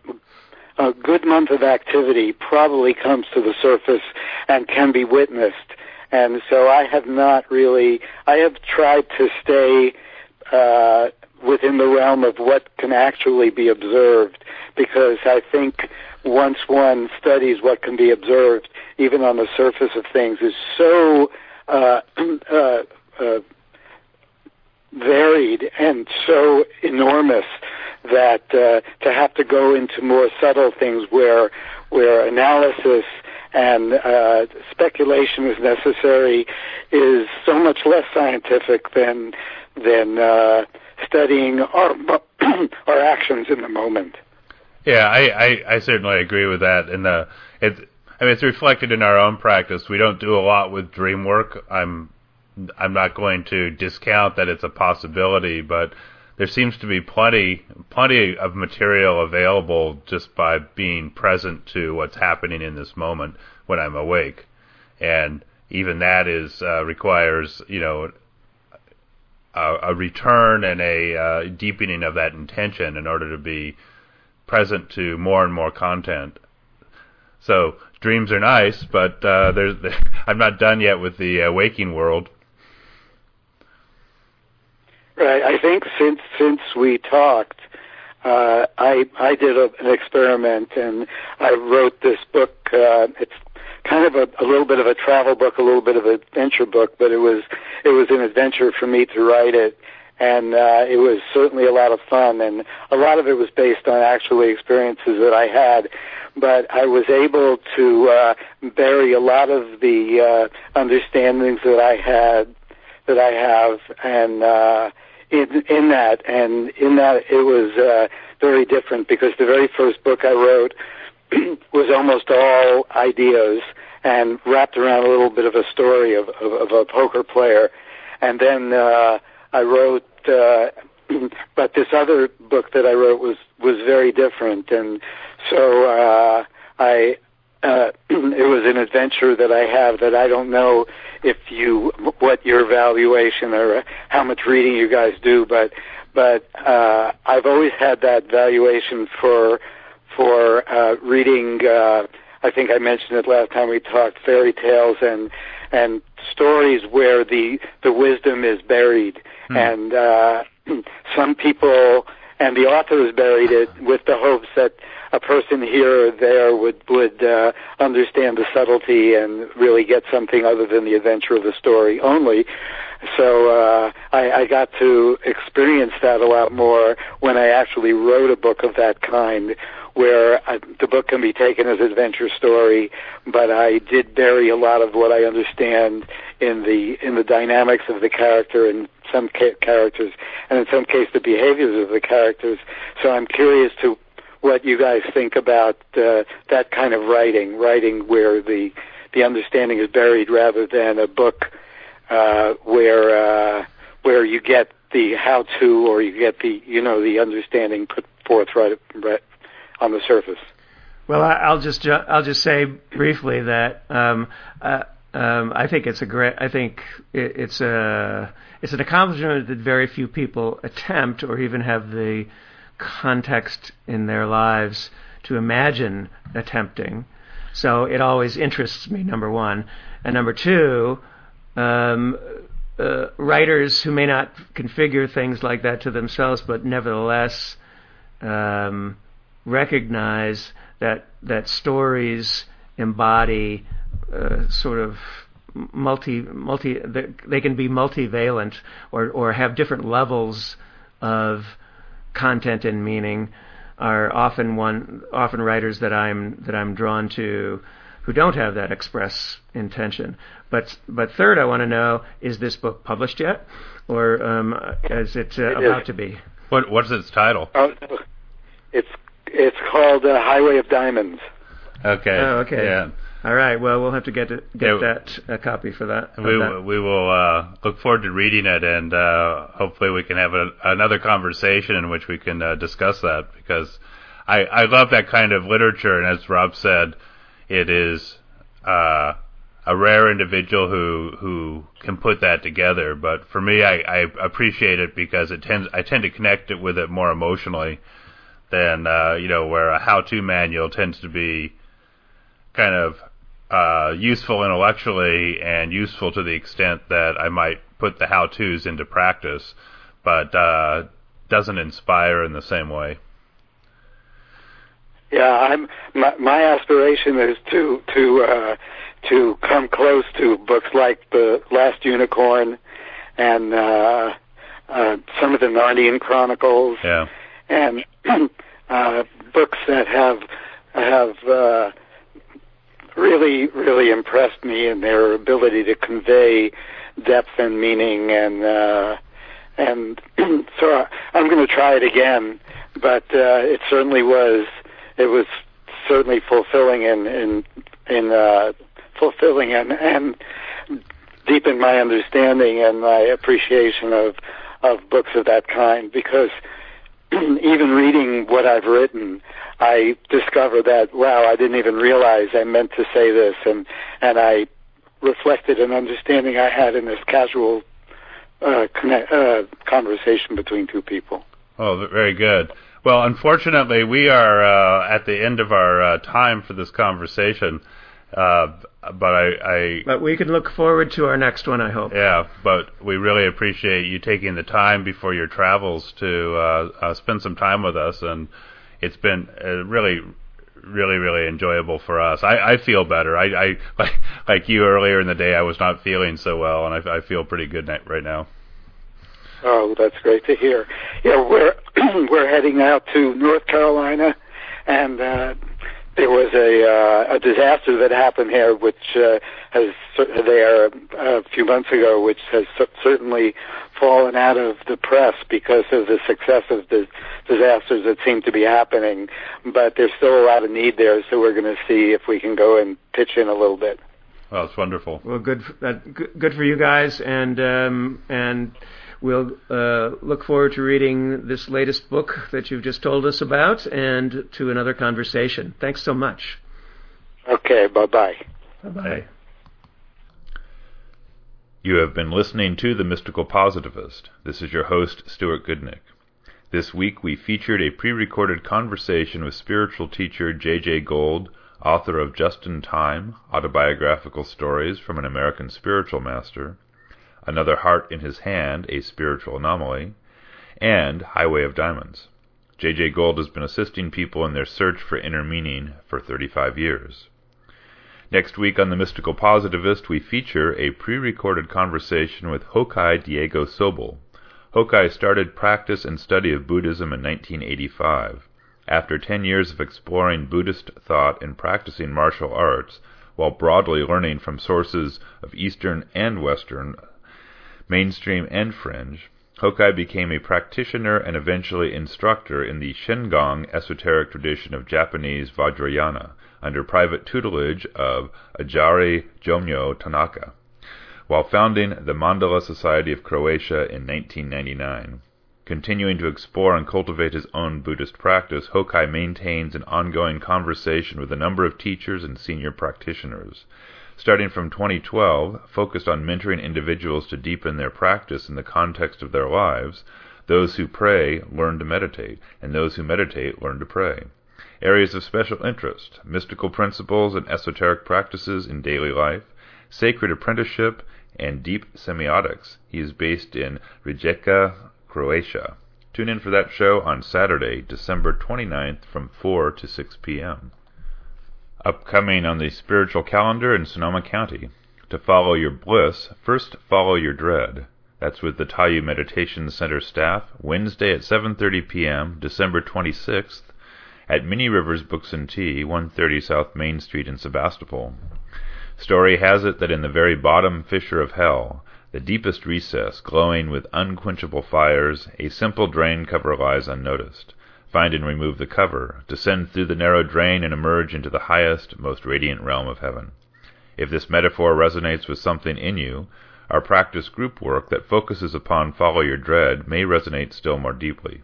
a good month of activity probably comes to the surface and can be witnessed. And so I have not really, I have tried to stay uh, within the realm of what can actually be observed because I think once one studies what can be observed, even on the surface of things, is so uh, uh, uh, varied and so enormous that uh, to have to go into more subtle things where where analysis and uh, speculation is necessary is so much less scientific than than uh, studying our our actions in the moment. Yeah, I, I, I certainly agree with that, and it's I mean it's reflected in our own practice. We don't do a lot with dream work. I'm I'm not going to discount that it's a possibility, but there seems to be plenty plenty of material available just by being present to what's happening in this moment when I'm awake, and even that is uh, requires you know a, a return and a uh, deepening of that intention in order to be present to more and more content. So dreams are nice, but uh, there's I'm not done yet with the uh, waking world. Right. I think since since we talked, uh, I I did a, an experiment and I wrote this book. Uh, it's kind of a, a little bit of a travel book, a little bit of an adventure book, but it was it was an adventure for me to write it, and uh, it was certainly a lot of fun. And a lot of it was based on actually experiences that I had, but I was able to uh, bury a lot of the uh, understandings that I had that I have, and uh, in in that and in that it was uh, very different because the very first book I wrote was almost all ideas and wrapped around a little bit of a story of of, of a poker player, and then uh, I wrote. Uh, but this other book that I wrote was was very different, and so uh, I uh, it was an adventure that I have that I don't know if you what your valuation or how much reading you guys do, but but uh, I've always had that valuation for for uh, reading. Uh, I think I mentioned it last time we talked fairy tales and and stories where the the wisdom is buried, hmm. and uh, some people and the author has buried it with the hopes that a person here or there would would uh, understand the subtlety and really get something other than the adventure of the story only. So uh, I, I got to experience that a lot more when I actually wrote a book of that kind, where I, the book can be taken as adventure story, but I did bury a lot of what I understand in the in the dynamics of the character and some ca- characters, and in some cases the behaviors of the characters. So I'm curious to what you guys think about uh, that kind of writing, writing where the the understanding is buried rather than a book uh, where uh, where you get the how to or you get the you know the understanding put forth right, right on the surface. Well, I'll just ju- I'll just say briefly that um, uh, um, I think it's a great I think it, it's a it's an accomplishment that very few people attempt or even have the context in their lives to imagine attempting. So it always interests me, number one. And number two, um, uh, writers who may not configure things like that to themselves, but nevertheless um, recognize that that stories embody uh, sort of multi multi they can be multivalent or or have different levels of content and meaning are often one often writers that I'm that I'm drawn to who don't have that express intention. But but third, I want to know: is this book published yet, or um, is it, uh, it about is. to be? What what's its title? Oh, it's it's called uh, Highway of Diamonds. Okay. Oh, okay. Yeah. All right. Well, we'll have to get to, get yeah, that a copy for that. We that. we will uh, look forward to reading it, and uh, hopefully we can have a, another conversation in which we can uh, discuss that because I I love that kind of literature, and as Rob said, it is uh, a rare individual who who can put that together. But for me, I, I appreciate it because it tends I tend to connect it with it more emotionally than uh, you know where a how-to manual tends to be kind of uh, useful intellectually and useful to the extent that I might put the how-tos into practice, but uh, doesn't inspire in the same way. Yeah, I'm. My, my aspiration is to to uh, to come close to books like the Last Unicorn and uh, uh, some of the Narnian Chronicles, yeah. And uh, books that have have uh, really, really impressed me in their ability to convey depth and meaning, and uh, and so I'm going to try it again. But uh, it certainly was it was certainly fulfilling and in in uh, fulfilling and and deepened my understanding and my appreciation of of books of that kind because even reading what I've written, I discover that wow, I didn't even realize I meant to say this, and and I reflected an understanding I had in this casual uh, connect, uh, conversation between two people. Oh, very good. Well, unfortunately, we are uh, at the end of our uh, time for this conversation. Uh, but I, I, But we can look forward to our next one, I hope. Yeah, but we really appreciate you taking the time before your travels to uh, uh, spend some time with us, and it's been uh, really, really, really enjoyable for us. I, I feel better. I, I like, like you earlier in the day, I was not feeling so well, and I, I feel pretty good right now. Oh, that's great to hear. Yeah, we're we're heading out to North Carolina, and uh, there was a uh, a disaster that happened here, which uh, has there uh, a few months ago, which has certainly fallen out of the press because of the success of the disasters that seem to be happening. But there's still a lot of need there, so we're going to see if we can go and pitch in a little bit. Well, it's wonderful. Well, good, uh, good for you guys, and um, and We'll uh, look forward to reading this latest book that you've just told us about and to another conversation. Thanks so much. Okay, bye bye. Bye bye. You have been listening to The Mystical Positivist. This is your host, Stuart Goodnick. This week we featured a pre recorded conversation with spiritual teacher J. Jaye Gold, author of Justin Time Autobiographical Stories from an American Spiritual Master Another Heart in His Hand, A Spiritual Anomaly, and Highway of Diamonds. J. Jaye Gold has been assisting people in their search for inner meaning for 35 years. Next week on The Mystical Positivist, we feature a pre recorded conversation with Hokai Diego Sobol. Hokai started practice and study of Buddhism in 1985. After 10 years of exploring Buddhist thought and practicing martial arts, while broadly learning from sources of Eastern and Western mainstream and fringe, Hokai became a practitioner and eventually instructor in the Shingon esoteric tradition of Japanese Vajrayana, under private tutelage of Ajari Jomyo Tanaka, while founding the Mandala Society of Croatia in 1999. Continuing to explore and cultivate his own Buddhist practice, Hokai maintains an ongoing conversation with a number of teachers and senior practitioners starting from 2012, focused on mentoring individuals to deepen their practice in the context of their lives. Those who pray learn to meditate, and those who meditate learn to pray. Areas of special interest mystical principles and esoteric practices in daily life, sacred apprenticeship, and deep semiotics. He is based in Rijeka, Croatia. Tune in for that show on Saturday, December 29th from 4 to 6 p.m. Upcoming on the spiritual calendar in Sonoma County. To follow your bliss, first follow your dread. That's with the Tayu Meditation Center staff, Wednesday at 7:30 p.m., December 26th, at Many Rivers Books and Tea, 130 South Main Street in Sebastopol. Story has it that in the very bottom fissure of hell, the deepest recess glowing with unquenchable fires, a simple drain cover lies unnoticed. Find and remove the cover, descend through the narrow drain, and emerge into the highest, most radiant realm of heaven. If this metaphor resonates with something in you, our practice group work that focuses upon follow your dread may resonate still more deeply.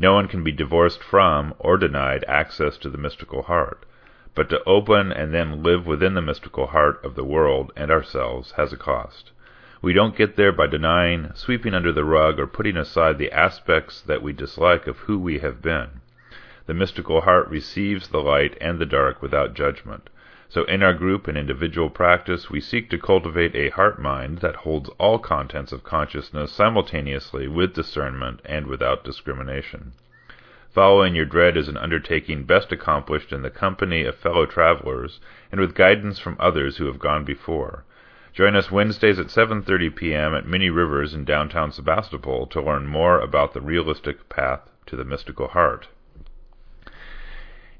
No one can be divorced from or denied access to the mystical heart, but to open and then live within the mystical heart of the world and ourselves has a cost. We don't get there by denying, sweeping under the rug, or putting aside the aspects that we dislike of who we have been. The mystical heart receives the light and the dark without judgment. So in our group and individual practice, we seek to cultivate a heart mind that holds all contents of consciousness simultaneously with discernment and without discrimination. Following your dread is an undertaking best accomplished in the company of fellow travelers and with guidance from others who have gone before. Join us Wednesdays at 7:30 p.m. at Many Rivers in downtown Sebastopol to learn more about the realistic path to the mystical heart.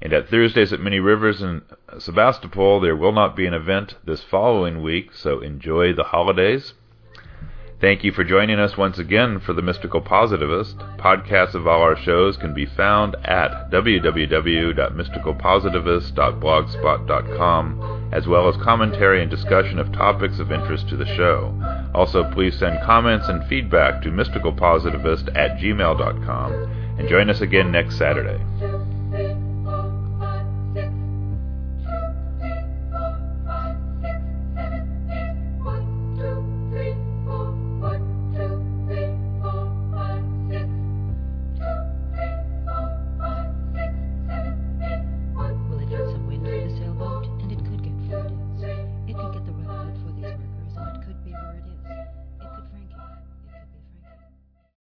And at Thursdays at Many Rivers in Sebastopol, there will not be an event this following week, so enjoy the holidays. Thank you for joining us once again for The Mystical Positivist. Podcasts of all our shows can be found at www.mysticalpositivist.blogspot.com, as well as commentary and discussion of topics of interest to the show. Also, please send comments and feedback to mysticalpositivist at gmail.com, and join us again next Saturday.